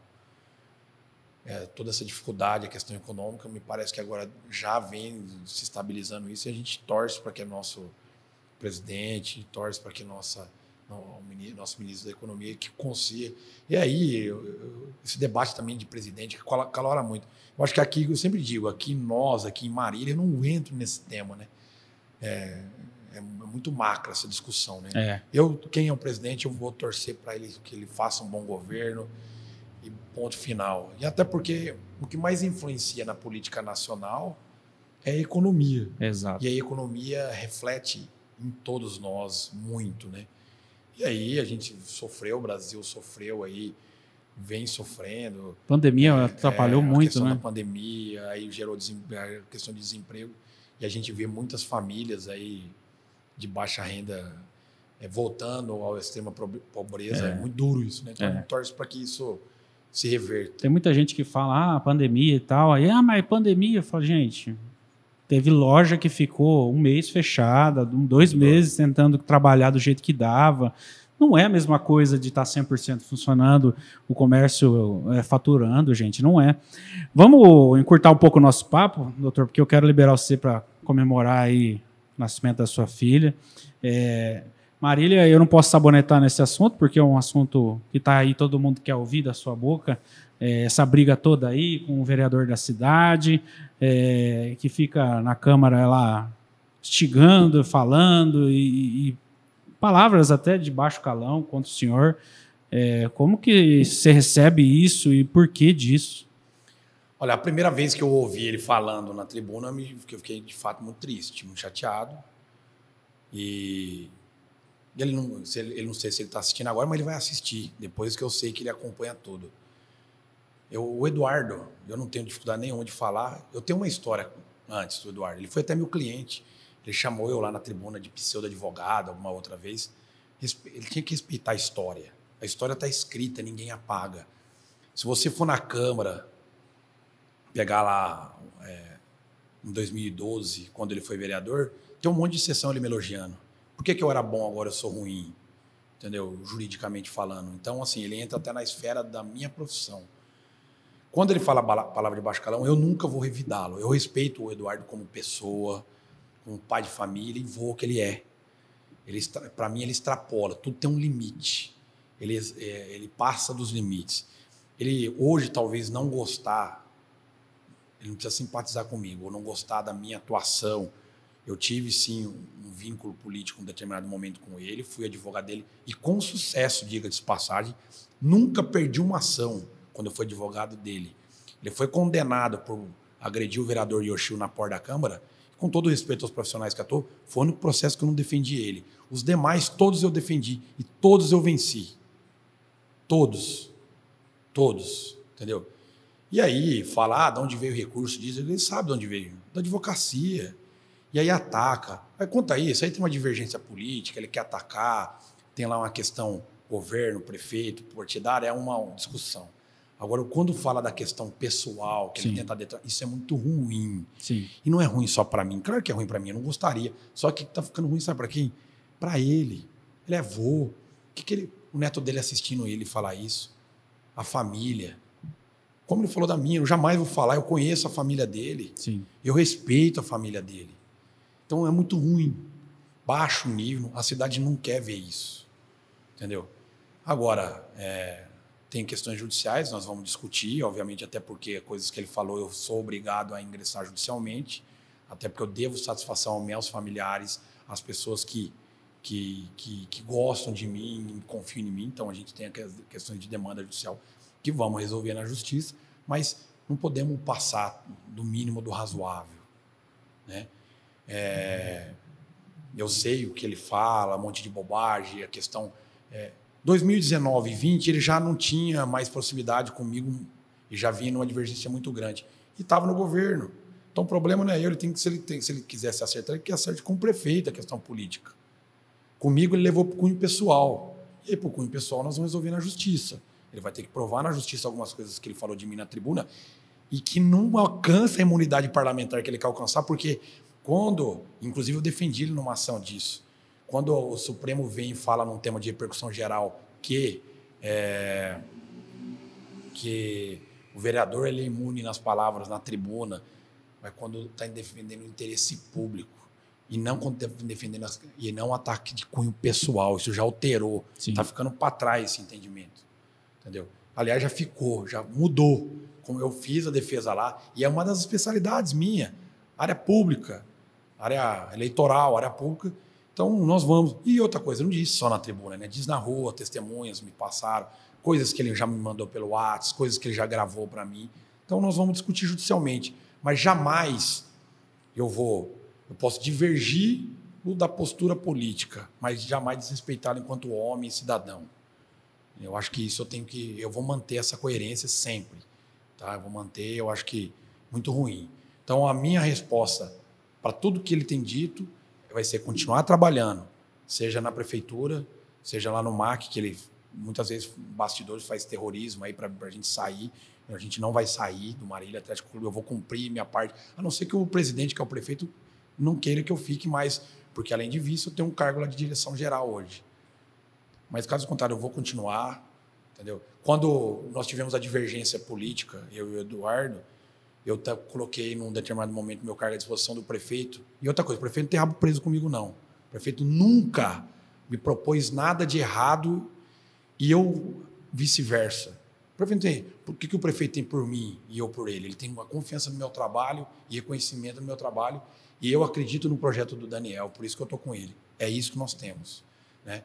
É, toda essa dificuldade, a questão econômica, me parece que agora já vem se estabilizando isso e a gente torce para que nosso presidente, torce para que nossa, nosso ministro da Economia que consiga. E aí, eu- eu- esse debate também de presidente que calora muito. Eu acho que aqui, eu sempre digo, aqui nós, aqui em Marília, eu não entro nesse tema, né? É, é muito macra essa discussão, né? É, Eu, quem é o presidente, eu vou torcer para ele que ele faça um bom governo e ponto final. E até porque o que mais influencia na política nacional é a economia. exato. E a economia reflete em todos nós muito, né? E aí a gente sofreu, o Brasil sofreu aí, vem sofrendo. Pandemia atrapalhou É, a muito, questão né? da pandemia, aí gerou a questão de desemprego. e a gente vê muitas famílias aí de baixa renda é, voltando ao extrema pobreza. É. é, muito duro isso, né? Então é. torce para que isso se reverta. Tem muita gente que fala, ah, pandemia e tal. Aí, ah, mas pandemia. Eu falo, gente, teve loja que ficou um mês fechada, dois meses tentando trabalhar do jeito que dava. Não é a mesma coisa de estar 100% funcionando, o comércio é, faturando, gente, não é. Vamos encurtar um pouco o nosso papo, doutor, porque eu quero liberar você para comemorar aí o nascimento da sua filha. É, Marília, eu não posso sabonetar nesse assunto, porque é um assunto que está aí, todo mundo quer ouvir da sua boca. É, essa briga toda aí com o vereador da cidade, é, que fica na Câmara lá estigando, falando, e, e, palavras até de baixo calão contra o senhor. É, como que você recebe isso e por que disso? Olha, a primeira vez que eu ouvi ele falando na tribuna, eu fiquei de fato muito triste, muito chateado. E ele não, ele não sei se ele está assistindo agora, mas ele vai assistir, depois que eu sei que ele acompanha tudo. Eu, o Eduardo, eu não tenho dificuldade nenhuma de falar. Eu tenho uma história antes do Eduardo. Ele foi até meu cliente. Ele chamou eu lá na tribuna de pseudo-advogado alguma outra vez. Ele tinha que respeitar a história. A história está escrita, ninguém apaga. Se você for na Câmara, pegar lá é, em 2012, quando ele foi vereador, tem um monte de sessão ele me elogiando. Por que, que eu era bom, agora eu sou ruim? Entendeu? Juridicamente falando. Então, assim, ele entra até na esfera da minha profissão. Quando ele fala a palavra de baixo calão, eu nunca vou revidá-lo. Eu respeito o Eduardo como pessoa, como pai de família e vou que ele é. Ele, para mim, ele extrapola. Tudo tem um limite. Ele, é, ele passa dos limites. Ele hoje talvez não gostar, ele não precisa simpatizar comigo, ou não gostar da minha atuação, eu tive sim um, vínculo político em um determinado momento com ele, fui advogado dele e com sucesso, diga-se passagem, nunca perdi uma ação quando eu fui advogado dele. Ele foi condenado por agredir o vereador Yoshio na porta da Câmara. Com todo respeito aos profissionais que atuam, foi no processo que eu não defendi ele. Os demais, todos eu defendi e todos eu venci. Todos. Todos. Entendeu? E aí, falar ah, de onde veio o recurso, diz, ele sabe de onde veio. Da advocacia. E aí ataca. Aí conta isso, aí tem uma divergência política, ele quer atacar, tem lá uma questão governo, prefeito, partidário, é uma discussão. Agora, quando fala da questão pessoal, que Sim. ele tenta detrás, isso é muito ruim. Sim. E não é ruim só para mim. Claro que é ruim para mim, eu não gostaria. Só que tá ficando ruim, sabe para quem? Para ele. Ele é avô. O que, que ele, o neto dele assistindo ele falar isso? A família. Como ele falou da minha, eu jamais vou falar, eu conheço a família dele. Sim. Eu respeito a família dele. Então é muito ruim. Baixo nível, a cidade não quer ver isso. Entendeu? Agora, é, tem questões judiciais, nós vamos discutir, obviamente, até porque coisas que ele falou eu sou obrigado a ingressar judicialmente, até porque eu devo satisfação aos meus familiares, às pessoas que, que, que, que gostam de mim, confiam em mim. Então a gente tem questões de demanda judicial que vamos resolver na justiça, mas não podemos passar do mínimo do razoável. Né? É, eu sei o que ele fala, um monte de bobagem, a questão. É, 2019 e 20 ele já não tinha mais proximidade comigo e já vinha numa divergência muito grande. E estava no governo. Então o problema não é eu, ele tem que, se ele, tem, se ele quisesse acertar, ele que acerte com o prefeito a questão política. Comigo ele levou para o cunho pessoal. E para o cunho pessoal, nós vamos resolver na justiça. Ele vai ter que provar na justiça algumas coisas que ele falou de mim na tribuna e que não alcança a imunidade parlamentar que ele quer alcançar, porque quando, inclusive eu defendi ele numa ação disso, quando o Supremo vem e fala num tema de repercussão geral que, é, que o vereador ele é imune nas palavras na tribuna, mas quando está defendendo o interesse público e não quando está defendendo as, e não ataque de cunho pessoal, isso já alterou, está ficando para trás esse entendimento, entendeu? Aliás, já ficou, já mudou. Como eu fiz a defesa lá, e é uma das especialidades minha, área pública área eleitoral, área pública. Então, nós vamos. E outra coisa, não disse só na tribuna, né? Diz na rua, testemunhas me passaram, coisas que ele já me mandou pelo WhatsApp, coisas que ele já gravou para mim. Então, nós vamos discutir judicialmente. Mas jamais eu vou. Eu posso divergir da postura política, mas jamais desrespeitá-lo enquanto homem e cidadão. Eu acho que isso eu tenho que. Eu vou manter essa coerência sempre. Tá? Eu vou manter, eu acho que muito ruim. Então, a minha resposta para tudo que ele tem dito, vai ser continuar trabalhando, seja na prefeitura, seja lá no MAC, que ele muitas vezes bastidores faz terrorismo aí para a gente sair. A gente não vai sair do Marília Atlético Clube, eu vou cumprir minha parte, a não ser que o presidente, que é o prefeito, não queira que eu fique mais, porque além de vice, eu tenho um cargo lá de direção geral hoje. Mas caso contrário, eu vou continuar, entendeu? Quando nós tivemos a divergência política, eu e o Eduardo, eu coloquei num determinado momento meu cargo à disposição do prefeito. E outra coisa, o prefeito não tem rabo preso comigo, não. O prefeito nunca me propôs nada de errado e eu vice-versa. O prefeito tem, por que, que o prefeito tem por mim e eu por ele? Ele tem uma confiança no meu trabalho e reconhecimento no meu trabalho e eu acredito no projeto do Daniel, por isso que eu estou com ele. É isso que nós temos. Né?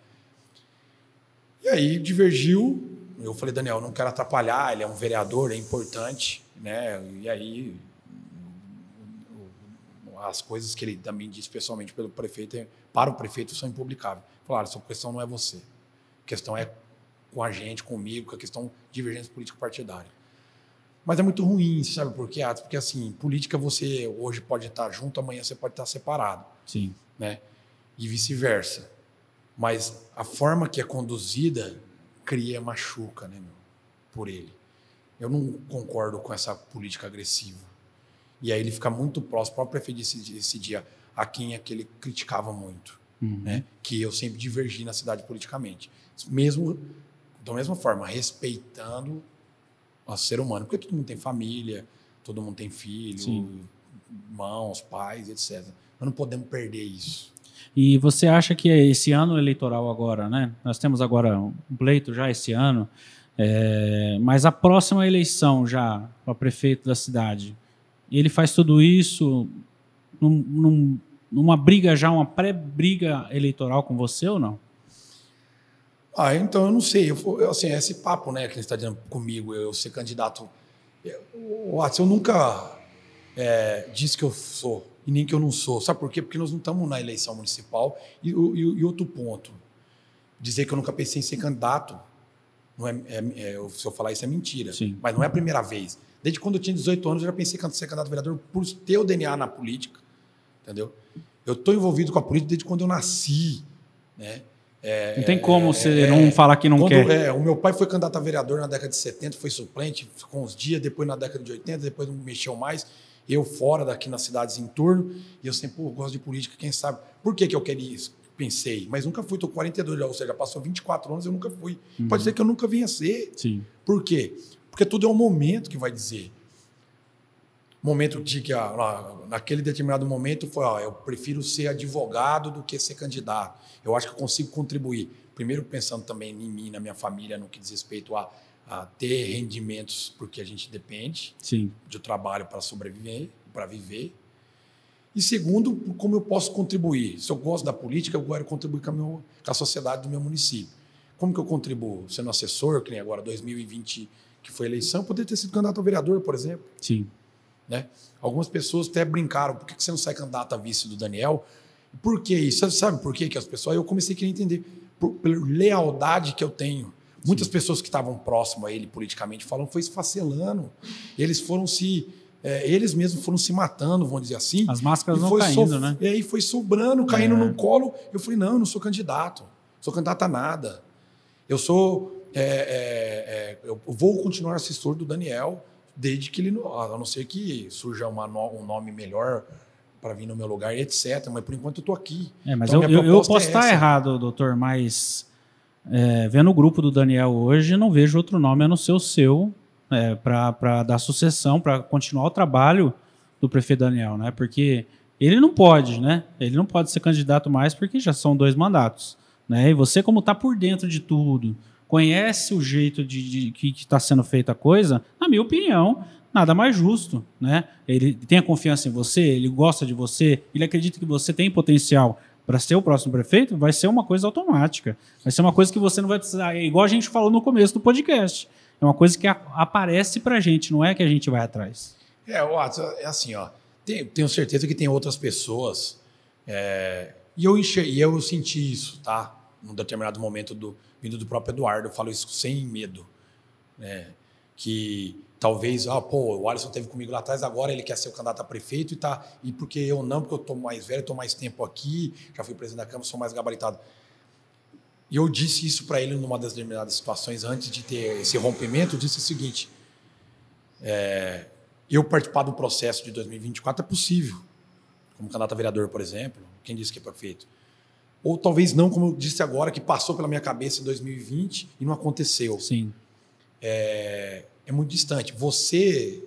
E aí divergiu. Eu falei, Daniel, não quero atrapalhar, ele é um vereador, é importante. Né? E aí as coisas que ele também disse pessoalmente pelo prefeito, para o prefeito, são impublicáveis. Falaram, essa questão não é você. A questão é com a gente, comigo, com a questão de divergência político-partidária. Mas é muito ruim, sabe por quê? Porque, assim, política você hoje pode estar junto, amanhã você pode estar separado. Sim. Né? E vice-versa. Mas a forma que é conduzida cria machuca, né, meu? Por ele. Eu não concordo com essa política agressiva. E aí ele fica muito próximo. O próprio prefeito disse esse dia a quem é que ele criticava muito. Uhum. Né? Que eu sempre divergi na cidade politicamente. Mesmo da mesma forma, respeitando o ser humano, porque todo mundo tem família, todo mundo tem filho, Sim. irmãos, pais, etc. Nós não podemos perder isso. E você acha que esse ano eleitoral agora, né? Nós temos agora um pleito já esse ano, é, mas a próxima eleição já para prefeito da cidade, ele faz tudo isso num, num, numa briga já, uma pré-briga eleitoral com você ou não? Ah, então eu não sei. Eu, assim, esse papo, né, que ele está dizendo comigo, eu ser candidato. Eu, eu nunca é, disse que eu sou e nem que eu não sou. Sabe por quê? Porque nós não estamos na eleição municipal. E, e, e, outro ponto, dizer que eu nunca pensei em ser candidato, não é, é, é, se eu falar isso é mentira. Sim. Mas não é a primeira vez. Desde quando eu tinha 18 anos, eu já pensei em ser candidato a vereador por ter o DNA na política. Entendeu? Eu estou envolvido com a política desde quando eu nasci. Né? É, não tem como você é, não falar que não quando, quer. É, o meu pai foi candidato a vereador na década de 70, foi suplente, ficou uns dias, depois na década de 80, depois não mexeu mais. Eu fora daqui nas cidades em torno, e eu sempre pô, gosto de política, quem sabe. Por que, que eu queria isso? Pensei, mas nunca fui, estou 42, ou seja, passou 24 anos eu nunca fui. Uhum. Pode ser que eu nunca venha ser. Sim. Por quê? Porque tudo é um momento que vai dizer momento de que ah, naquele determinado momento foi, ó, eu prefiro ser advogado do que ser candidato. Eu acho que eu consigo contribuir. Primeiro pensando também em mim, na minha família, no que diz respeito a, a ter rendimentos, porque a gente depende Sim. de trabalho para sobreviver, para viver. E segundo, como eu posso contribuir. Se eu gosto da política, eu quero contribuir com a, meu, com a sociedade do meu município. Como que eu contribuo? Sendo assessor, que nem agora 2020, que foi eleição, eu poderia ter sido candidato a vereador, por exemplo. Sim. Né? Algumas pessoas até brincaram, por que você não sai candidato a vice do Daniel? Por que isso? Sabe por que as pessoas? Eu comecei a querer entender, por, pela lealdade que eu tenho. Muitas Sim. pessoas que estavam próximas a ele politicamente falam foi esfacelando. Eles foram se. É, eles mesmos foram se matando, vamos dizer assim. As máscaras não caindo, so, né? E aí foi sobrando, caindo é. no colo. Eu falei, não, eu não sou candidato. Sou candidato a nada. Eu sou. É, é, é eu vou continuar assessor do Daniel desde que ele, a não ser que surja uma, um nome melhor para vir no meu lugar, etc. Mas por enquanto eu estou aqui. É, mas então, eu, eu, eu, posso é estar errado, doutor, mas é, vendo o grupo do Daniel hoje, não vejo outro nome a não ser o seu é, para dar sucessão, para continuar o trabalho do prefeito Daniel, né? Porque ele não pode, né? Ele não pode ser candidato mais porque já são dois mandatos, né? E você como está por dentro de tudo, conhece o jeito de, de que está sendo feita a coisa, na minha opinião, nada mais justo, né? Ele tem a confiança em você, ele gosta de você, ele acredita que você tem potencial para ser o próximo prefeito, vai ser uma coisa automática. Vai ser uma coisa que você não vai precisar. É igual a gente falou no começo do podcast. É uma coisa que a, aparece para a gente, não é que a gente vai atrás. É, Watson, é assim, ó. Tenho, certeza que tem outras pessoas. É, e eu, enche, e eu senti isso, tá? Num determinado momento do, vindo do próprio Eduardo, eu falo isso sem medo. Né? que talvez, ah, pô, o Alisson teve comigo lá atrás, agora ele quer ser o candidato a prefeito e tá. E porque eu não, porque eu tô mais velho, tô mais tempo aqui, já fui presidente da Câmara, sou mais gabaritado. E eu disse isso para ele numa das determinadas situações, antes de ter esse rompimento, eu disse o seguinte: é, eu participar do processo de 2024 é possível, como candidato a vereador, por exemplo. Quem disse que é prefeito? Ou talvez não, como eu disse agora, que passou pela minha cabeça em 2020 e não aconteceu. Sim. É, é muito distante. Você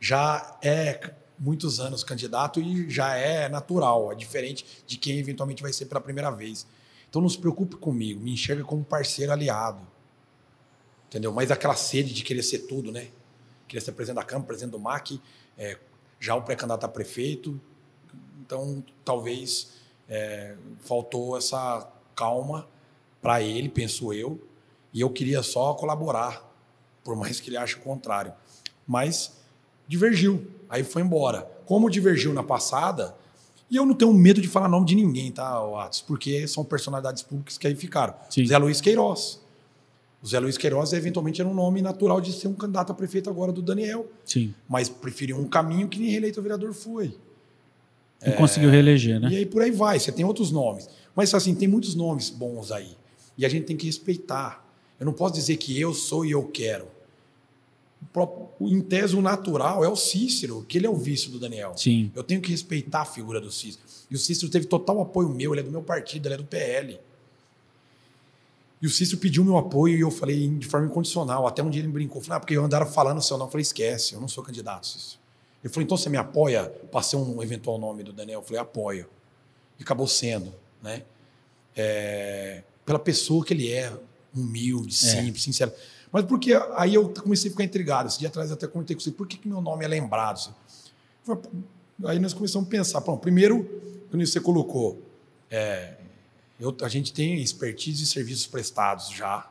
já é muitos anos candidato e já é natural, é diferente de quem eventualmente vai ser pela primeira vez. Então não se preocupe comigo, me enxerga como parceiro aliado. Entendeu? Mas aquela sede de querer ser tudo, né? Querer ser presidente da Câmara, presidente do MAC, é, já o pré-candidato a prefeito. Então, talvez é, faltou essa calma para ele, penso eu, e eu queria só colaborar por mais que ele ache o contrário. Mas divergiu, aí foi embora. Como divergiu na passada, e eu não tenho medo de falar nome de ninguém, tá, Atos? Porque são personalidades públicas que aí ficaram. Sim. Zé Luiz Queiroz. O Zé Luiz Queiroz, eventualmente, era um nome natural de ser um candidato a prefeito agora do Daniel. Sim. Mas preferiu um caminho que nem reeleito vereador foi. Não é... conseguiu reeleger, né? E aí por aí vai. Você tem outros nomes. Mas assim, tem muitos nomes bons aí. E a gente tem que respeitar. Eu não posso dizer que eu sou e eu quero em tese, o natural é o Cícero, que ele é o vice do Daniel. Sim. Eu tenho que respeitar a figura do Cícero. E o Cícero teve total apoio meu, ele é do meu partido, ele é do PL. E o Cícero pediu meu apoio e eu falei de forma incondicional. Até um dia ele me brincou, falou, ah, porque eu andava falando seu nome. Eu falei, esquece, eu não sou candidato, Cícero. Ele falou, então você me apoia para ser um eventual nome do Daniel? Eu falei, apoio. E acabou sendo, né? É, pela pessoa que ele é, humilde, é. simples, é. sincero. Mas porque aí eu comecei a ficar intrigado. Esse dia atrás até comentei com você, por que, que meu nome é lembrado? Aí nós começamos a pensar. Bom, primeiro, quando você colocou, é, eu, a gente tem expertise e serviços prestados já.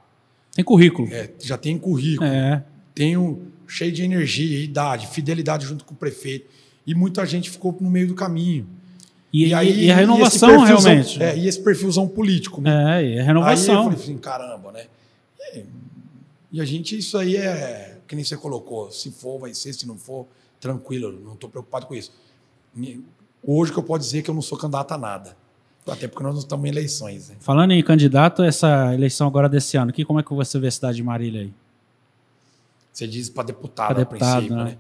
Tem currículo. É, já tem currículo. É. Tenho cheio de energia, idade, fidelidade junto com o prefeito. E muita gente ficou no meio do caminho. E, e, aí, e a renovação, e realmente. É, e esse perfilzão político. Né? É, e a renovação. Aí eu falei assim, caramba, né? E a gente, isso aí é, que nem você colocou, se for, vai ser, se não for, tranquilo, não estou preocupado com isso. Hoje que eu posso dizer que eu não sou candidato a nada. Até porque nós não estamos em eleições. Né? Falando em candidato, essa eleição agora desse ano, aqui, como é que você vê a cidade de Marília aí? Você diz para deputado, pra deputado, a princípio, né? né?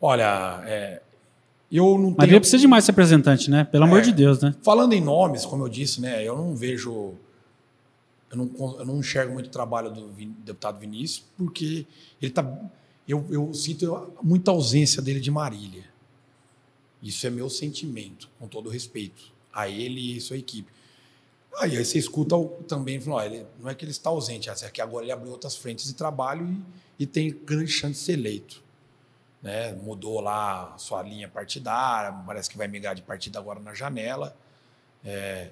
Olha, é, eu não tenho... Marília precisa de mais representante, né? Pelo é, amor de Deus, né? Falando em nomes, como eu disse, né? Eu não vejo eu não, eu não enxergo muito o trabalho do deputado Vinícius, porque ele tá, eu, eu sinto muita ausência dele de Marília. Isso é meu sentimento, com todo respeito a ele e sua equipe. Aí, aí você escuta também, ele, não é que ele está ausente, é que agora ele abriu outras frentes de trabalho e, e tem grande chance de ser eleito. Né? Mudou lá sua linha partidária, parece que vai migrar de partido agora na janela. É,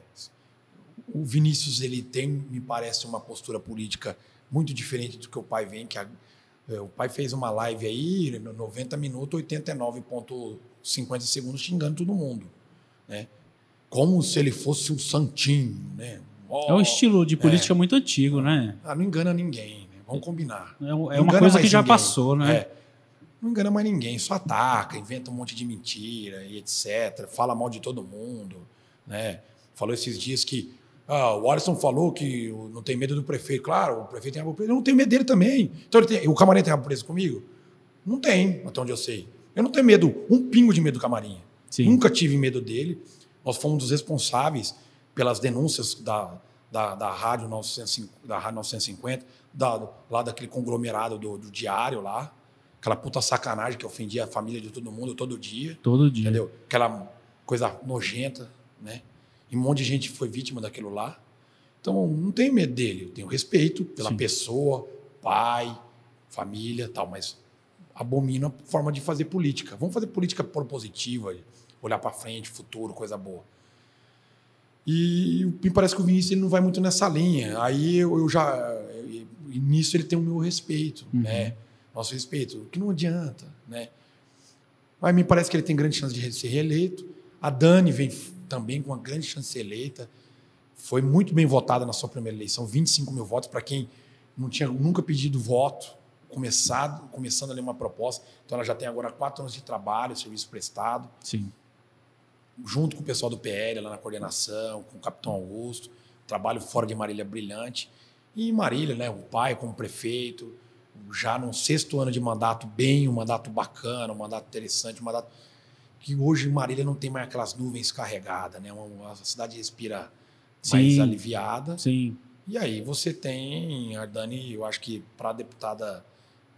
o Vinícius ele tem, me parece, uma postura política muito diferente do que o pai vem, que a, é, o pai fez uma live aí, 90 minutos, 89,50 segundos, xingando todo mundo. Né? Como se ele fosse um santinho. Né? Oh, é um estilo de política é. muito antigo, né? Ah, não engana ninguém, né? vamos combinar. É, é uma coisa que já ninguém. passou, né? É. Não engana mais ninguém, só ataca, inventa um monte de mentira e etc. Fala mal de todo mundo. Né? Falou esses dias que ah, o Alisson falou que não tem medo do prefeito. Claro, o prefeito tem rabo preso. Eu não tenho medo dele também. Então, tem, o camarim tem rabo preso comigo? Não tem, até onde eu sei. Eu não tenho medo, um pingo de medo do camarim. Sim. Nunca tive medo dele. Nós fomos dos responsáveis pelas denúncias da, da, da Rádio 950, da Rádio 950 da, lá daquele conglomerado do, do diário lá. Aquela puta sacanagem que ofendia a família de todo mundo todo dia. Todo dia. Entendeu? Aquela coisa nojenta, né? E um monte de gente foi vítima daquilo lá. Então, não tenho medo dele. Eu tenho respeito pela Sim. pessoa, pai, família tal, mas abomino a forma de fazer política. Vamos fazer política propositiva, olhar para frente, futuro, coisa boa. E me parece que o Vinícius ele não vai muito nessa linha. Aí eu, eu já. E nisso ele tem o meu respeito, uhum. né? Nosso respeito, que não adianta, né? Mas me parece que ele tem grande chance de ser reeleito. A Dani vem também com uma grande chance eleita. Foi muito bem votada na sua primeira eleição, 25 mil votos para quem não tinha nunca pedido voto, começado, começando ali uma proposta. Então ela já tem agora quatro anos de trabalho, serviço prestado. Sim. Junto com o pessoal do PL lá na coordenação, com o Capitão Augusto. Trabalho fora de Marília brilhante. E Marília, né, o pai como prefeito, já no sexto ano de mandato, bem, um mandato bacana, um mandato interessante, um mandato que hoje Marília não tem mais aquelas nuvens carregadas, né? Uma, a cidade respira mais Sim. aliviada. Sim. E aí você tem a Dani, eu acho que para deputada,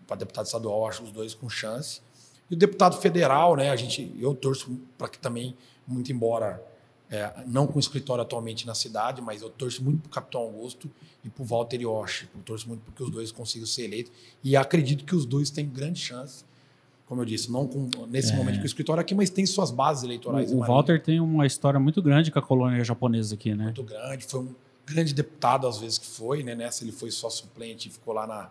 para deputado estadual, eu acho os dois com chance. E o deputado federal, né? A gente, eu torço para que também, muito embora é, não com escritório atualmente na cidade, mas eu torço muito para o Capitão Augusto e para o Walter Yoshi. Eu torço muito para que os dois consigam ser eleitos. E acredito que os dois têm grande chance. Como eu disse, não com, nesse É. momento com o escritório aqui, mas tem suas bases eleitorais. O, o Marília Walter tem uma história muito grande com a colônia japonesa aqui, né? muito grande, foi um grande deputado às vezes que foi, né? Nessa ele foi só suplente e ficou lá na,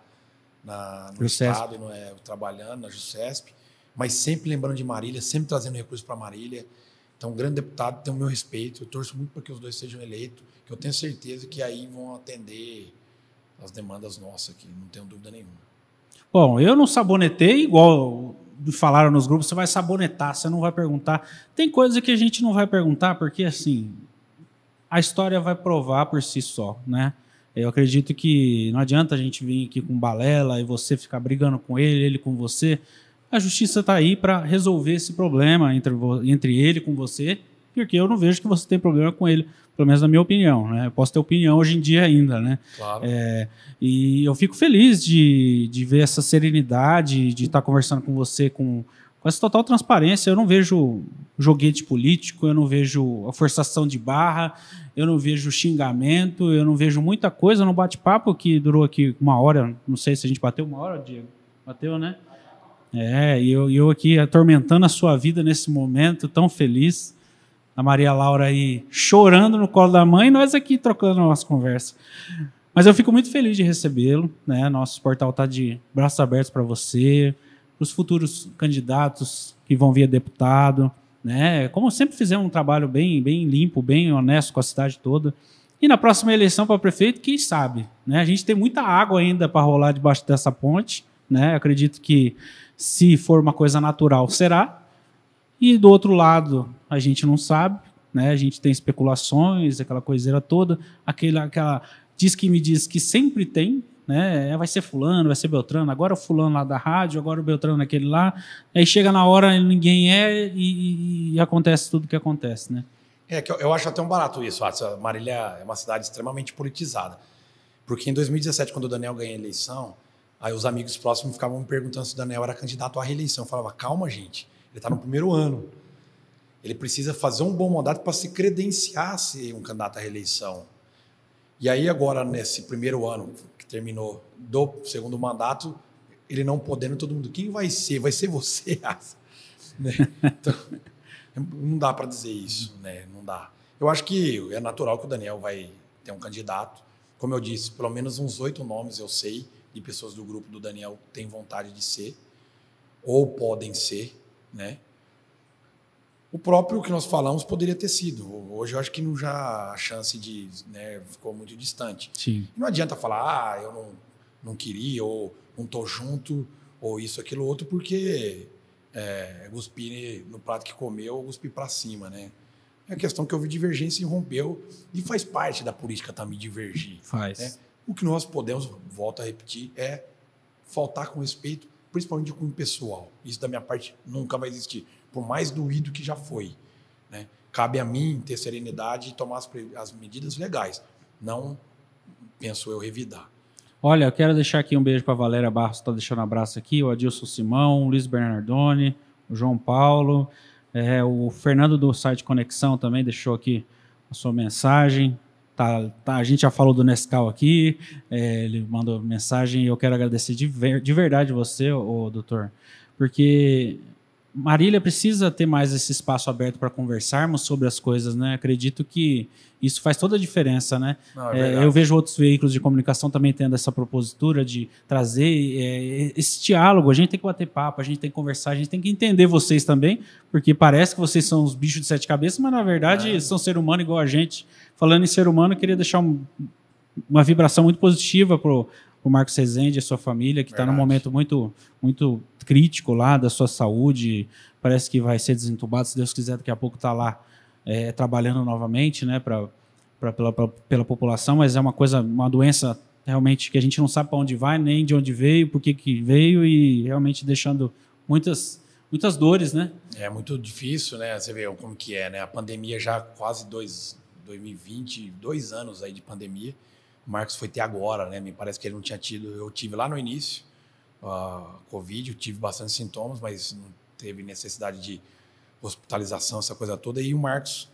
na, no estado, não é, trabalhando na JUSESP, mas sempre lembrando de Marília, sempre trazendo recursos para Marília. Então, um grande deputado, tem o meu respeito, eu torço muito para que os dois sejam eleitos, que eu tenho certeza que aí vão atender as demandas nossas aqui, não tenho dúvida nenhuma. Bom, eu não sabonetei igual falaram nos grupos, você vai sabonetar, você não vai perguntar. Tem coisa que a gente não vai perguntar porque assim, a história vai provar por si só, né? Eu acredito que não adianta a gente vir aqui com balela e você ficar brigando com ele, ele com você. A justiça está aí para resolver esse problema entre, entre ele com você, porque eu não vejo que você tem problema com ele, pelo menos na minha opinião, né? Eu posso ter opinião hoje em dia ainda, né? Claro. É, e eu fico feliz de, de ver essa serenidade, de estar conversando com você com, com essa total transparência. Eu não vejo joguete político, eu não vejo a forçação de barra, eu não vejo xingamento, eu não vejo muita coisa no bate-papo que durou aqui uma hora. Não sei se a gente bateu uma hora, Diego. Bateu, né? É, e eu, e eu aqui atormentando a sua vida nesse momento tão feliz. A Maria Laura aí chorando no colo da mãe, nós aqui trocando nossa conversa. Mas eu fico muito feliz de recebê-lo, né? Nosso portal está de braços abertos para você, para os futuros candidatos que vão vir a deputado, né? Como sempre fizemos um trabalho bem, bem limpo, bem honesto com a cidade toda. E na próxima eleição para prefeito, quem sabe, né? A gente tem muita água ainda para rolar debaixo dessa ponte, né? Acredito que se for uma coisa natural, será. E do outro lado, a gente não sabe, né? A gente tem especulações, aquela coiseira toda, aquele, aquela diz que me diz que sempre tem, né? É, Vai ser fulano, vai ser Beltrano, agora o fulano lá da rádio, agora o Beltrano aquele lá. Aí chega na hora ninguém é e, e- e acontece tudo o que acontece, né? É que eu, eu acho até um barato isso, Watson. Marília é uma cidade extremamente politizada. Porque em 2017, quando o Daniel ganhou a eleição, aí os amigos próximos ficavam me perguntando se o Daniel era candidato à reeleição. Eu falava, calma, gente, ele está no primeiro ano. Ele precisa fazer um bom mandato para se credenciar a ser um candidato à reeleição. E aí, agora, nesse primeiro ano que terminou do segundo mandato, ele não podendo, todo mundo, quem vai ser? Vai ser você, Asa?" Né? Então, não dá para dizer isso, né? Não dá. Eu acho que é natural que o Daniel vai ter um candidato. Como eu disse, pelo menos uns oito nomes eu sei de pessoas do grupo do Daniel têm vontade de ser ou podem ser, né? O próprio que nós falamos poderia ter sido. Hoje eu acho que não já a chance de, né, ficou muito distante. Sim. Não adianta falar, ah, eu não, não queria, ou não tô junto, ou isso, aquilo, outro, porque é, cuspir no prato que comeu ou cuspir para cima, né? É a questão que houve divergência e rompeu, e faz parte da política também divergir. Faz. né? O que nós podemos, volto a repetir, é faltar com respeito, principalmente com o pessoal. Isso da minha parte nunca vai existir, por mais doído que já foi. Né? Cabe a mim ter serenidade e tomar as, as medidas legais, não, penso eu, revidar. Olha, eu quero deixar aqui um beijo para Valéria Barros, está deixando um abraço aqui, o Adilson Simão, o Luiz Bernardoni, o João Paulo, é, o Fernando do site Conexão também deixou aqui a sua mensagem. Tá, tá, a gente já falou do Nescau aqui, é, ele mandou mensagem e eu quero agradecer de, ver- de verdade você, ô, doutor, porque Marília precisa ter mais esse espaço aberto para conversarmos sobre as coisas, né? Acredito que isso faz toda a diferença, né? Não, É, verdade. eu vejo outros veículos de comunicação também tendo essa propositura de trazer é, esse diálogo. A gente tem que bater papo, a gente tem que conversar, a gente tem que entender vocês também, porque parece que vocês são os bichos de sete cabeças, mas na verdade É. são ser humano igual a gente. Falando em ser humano, eu queria deixar um- uma vibração muito positiva pro o Marcos Rezende e a sua família, que está num momento muito, muito crítico lá da sua saúde. Parece que vai ser desentubado, se Deus quiser, daqui a pouco está lá é, trabalhando novamente, né, pra, pra, pela, pela, pela população, mas é uma coisa, uma doença realmente que a gente não sabe para onde vai, nem de onde veio, por que que veio e realmente deixando muitas, muitas dores, né? É muito difícil, né? Você vê como que é, né? A pandemia já quase dois, 2020, dois anos aí de pandemia. O Marcos foi ter agora, né? Me parece que ele não tinha tido. Eu tive lá no início, a Covid, eu tive bastante sintomas, mas não teve necessidade de hospitalização, essa coisa toda. E o Marcos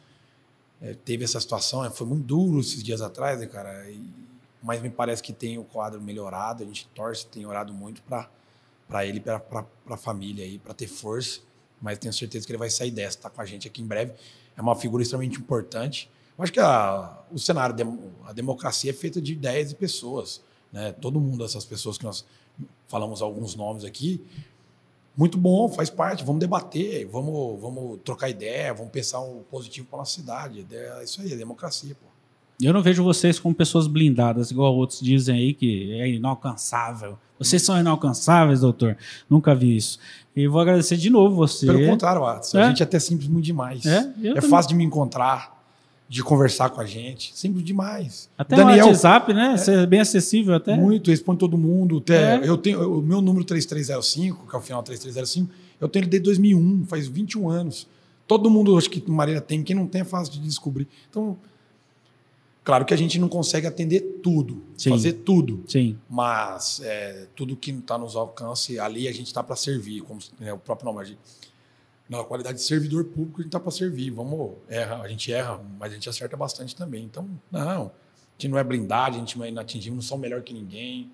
eh, teve essa situação, né? foi muito duro esses dias atrás, né, cara? E- mas me parece que tem o quadro melhorado, a gente torce, tem orado muito para ele, para a família aí, para ter força. Mas tenho certeza que ele vai sair dessa, tá com a gente aqui em breve. É uma figura extremamente importante. Acho que a, o cenário, a democracia é feita de ideias e pessoas. Né? Todo mundo, essas pessoas que nós falamos alguns nomes aqui, muito bom, faz parte. Vamos debater, vamos, vamos trocar ideia, vamos pensar o positivo para nossa cidade. É isso aí, é democracia, pô. Eu não vejo vocês como pessoas blindadas, igual outros dizem aí que é inalcançável. Vocês são inalcançáveis, doutor. Nunca vi isso. E vou agradecer de novo você. Pelo contrário, Watson, É? a gente é até simples muito demais. É, É, fácil de me encontrar, de conversar com a gente. Simples demais. Até Daniel, o WhatsApp, né? Você é bem acessível até. muito, responde todo mundo. Até, É. Eu tenho o meu número 3305, que é o final 3305, eu tenho ele desde 2001, faz 21 anos. Todo mundo, acho que Marília tem, quem não tem é fácil de descobrir. Então, claro que a gente não consegue atender tudo, Sim. fazer tudo. Sim. Mas é, tudo que está nos alcance, ali a gente está para servir, como né, o próprio nome. A gente, na qualidade de servidor público, a gente está para servir. Vamos, erra, a gente erra, mas a gente acerta bastante também. Então, não, a gente não é blindado, a gente não é inatingível, não somos melhor que ninguém,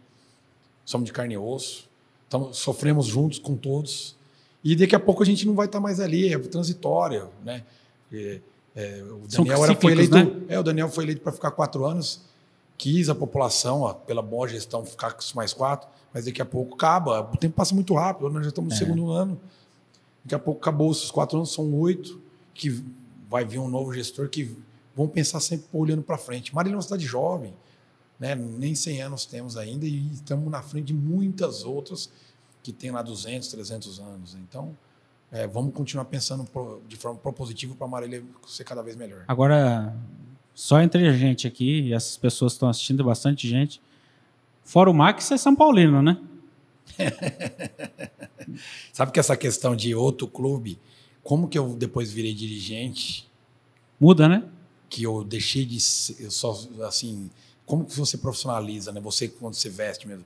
somos de carne e osso. Então, sofremos juntos com todos. E daqui a pouco a gente não vai estar mais ali, é transitório, né? É, é, o Daniel era, foi eleito, né? é, o Daniel foi eleito para ficar quatro anos, quis a população, ó, pela boa gestão, ficar com mais quatro, mas daqui a pouco acaba. O tempo passa muito rápido, nós já estamos no É. segundo ano. Daqui a pouco acabou esses quatro anos, são oito, que vai vir um novo gestor que vão pensar sempre olhando para frente. Marília é uma cidade jovem, né? nem 100 anos temos ainda e estamos na frente de muitas outras que têm lá 200, 300 anos. Então, é, vamos continuar pensando de forma propositiva para Marília ser cada vez melhor. Agora, só entre a gente aqui, e essas pessoas estão assistindo, bastante gente. Fora o Max, é São Paulino, né? Sabe que essa questão de outro clube, como que eu depois virei dirigente, Muda, né? que eu deixei de ser, eu só assim, como que você profissionaliza, né? Você quando você veste mesmo.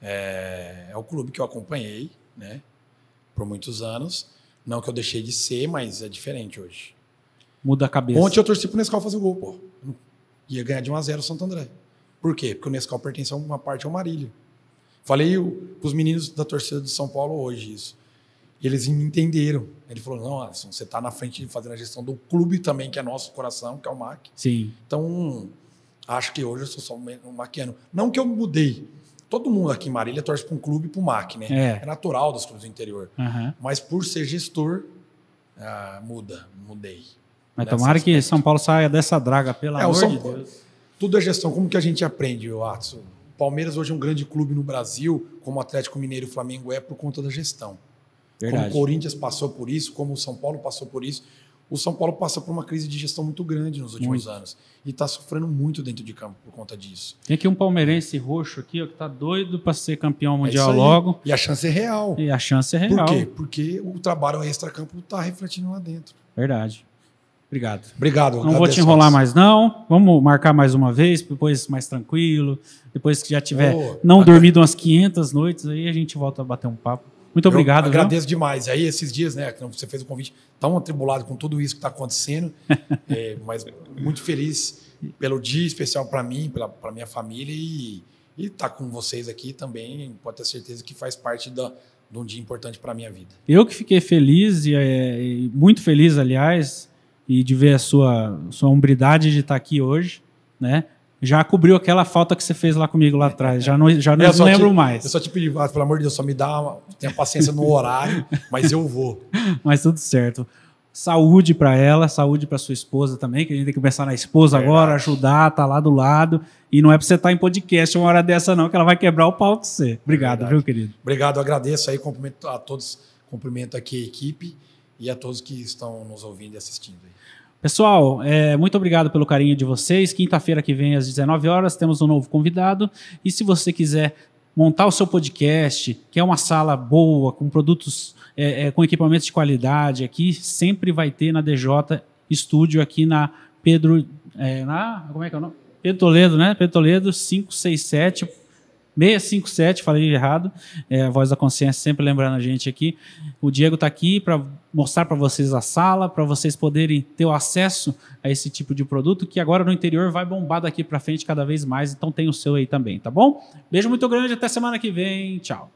É, é o clube que eu acompanhei, né? Por muitos anos. Não que eu deixei de ser, mas é diferente hoje. Muda a cabeça. Ontem eu torci pro Nescau fazer o gol, pô. Ia ganhar de 1 a 0 o Santo André. Por quê? Porque o Nescau pertence a uma parte ao Marília. Falei o- pros meninos da torcida de São Paulo hoje isso. E eles me entenderam. Ele falou: não, Alisson, você está na frente de fazer a gestão do clube também, que é nosso coração, que é o MAC. Sim. Então, acho que hoje eu sou só um maquiano. Não que eu mudei. Todo mundo aqui em Marília torce para um clube e para o MAC, né? É. natural dos clubes do interior. Aham. Mas por ser gestor, ah, muda, mudei. Mas tomara que aspecto. São Paulo saia dessa draga, pelo É, o amor São de Paulo- Deus. Tudo é gestão. Como que a gente aprende, Watson? O Palmeiras hoje é um grande clube no Brasil, como o Atlético Mineiro e o Flamengo é por conta da gestão. Como Verdade. o Corinthians passou por isso, como o São Paulo passou por isso. O São Paulo passa por uma crise de gestão muito grande nos últimos Muito. anos. E está sofrendo muito dentro de campo por conta disso. Tem aqui um palmeirense roxo aqui, ó, que tá doido para ser campeão É mundial aí. logo. E a chance é real. E a chance é real. Por quê? Porque o trabalho extra-campo está refletindo lá dentro. Verdade. Obrigado. Obrigado. Não vou te enrolar mais, não. Vamos marcar mais uma vez, depois mais tranquilo. Depois que já tiver Ô, não dormido umas 500 noites, aí a gente volta a bater um papo. Muito obrigado, Eu viu? agradeço demais. Aí, esses dias, né, que você fez o convite, tão atribulado com tudo isso que está acontecendo, é, mas muito feliz pelo dia especial para mim, para minha família e estar com vocês aqui também. Pode ter certeza que faz parte da, de um dia importante para minha vida. Eu que fiquei feliz, e, é, muito feliz, aliás, e de ver a sua, sua hombridade de estar aqui hoje, né? Já cobriu aquela falta que você fez lá comigo lá atrás. Já não, já não Eu só lembro te- mais. Eu só te pedi, ah, pelo amor de Deus, só me dá, uma, tenha paciência no horário, mas eu vou. Mas tudo certo. Saúde para ela, saúde para sua esposa também, que a gente tem que pensar na esposa Verdade. agora, ajudar, tá lá do lado. E não é para você estar tá em podcast uma hora dessa, não, que ela vai quebrar o pau com você. Obrigado, é viu, querido? Obrigado, agradeço aí, cumprimento a todos, cumprimento aqui a equipe e a todos que estão nos ouvindo e assistindo. Pessoal, é, muito obrigado pelo carinho de vocês. Quinta-feira que vem, às 19 horas, temos um novo convidado. E se você quiser montar o seu podcast, que é uma sala boa, com produtos é, é, com equipamentos de qualidade aqui, sempre vai ter na DJ Estúdio aqui na Pedro. É, na, como é que é o nome? Pedro Toledo, né? Pedro Toledo 567 657, falei errado. É, a voz da consciência sempre lembrando a gente aqui. O Diego está aqui para mostrar para vocês a sala, para vocês poderem ter o acesso a esse tipo de produto que agora no interior vai bombar daqui para frente cada vez mais. Então tem o seu aí também, tá bom? Beijo muito grande, até semana que vem. Tchau.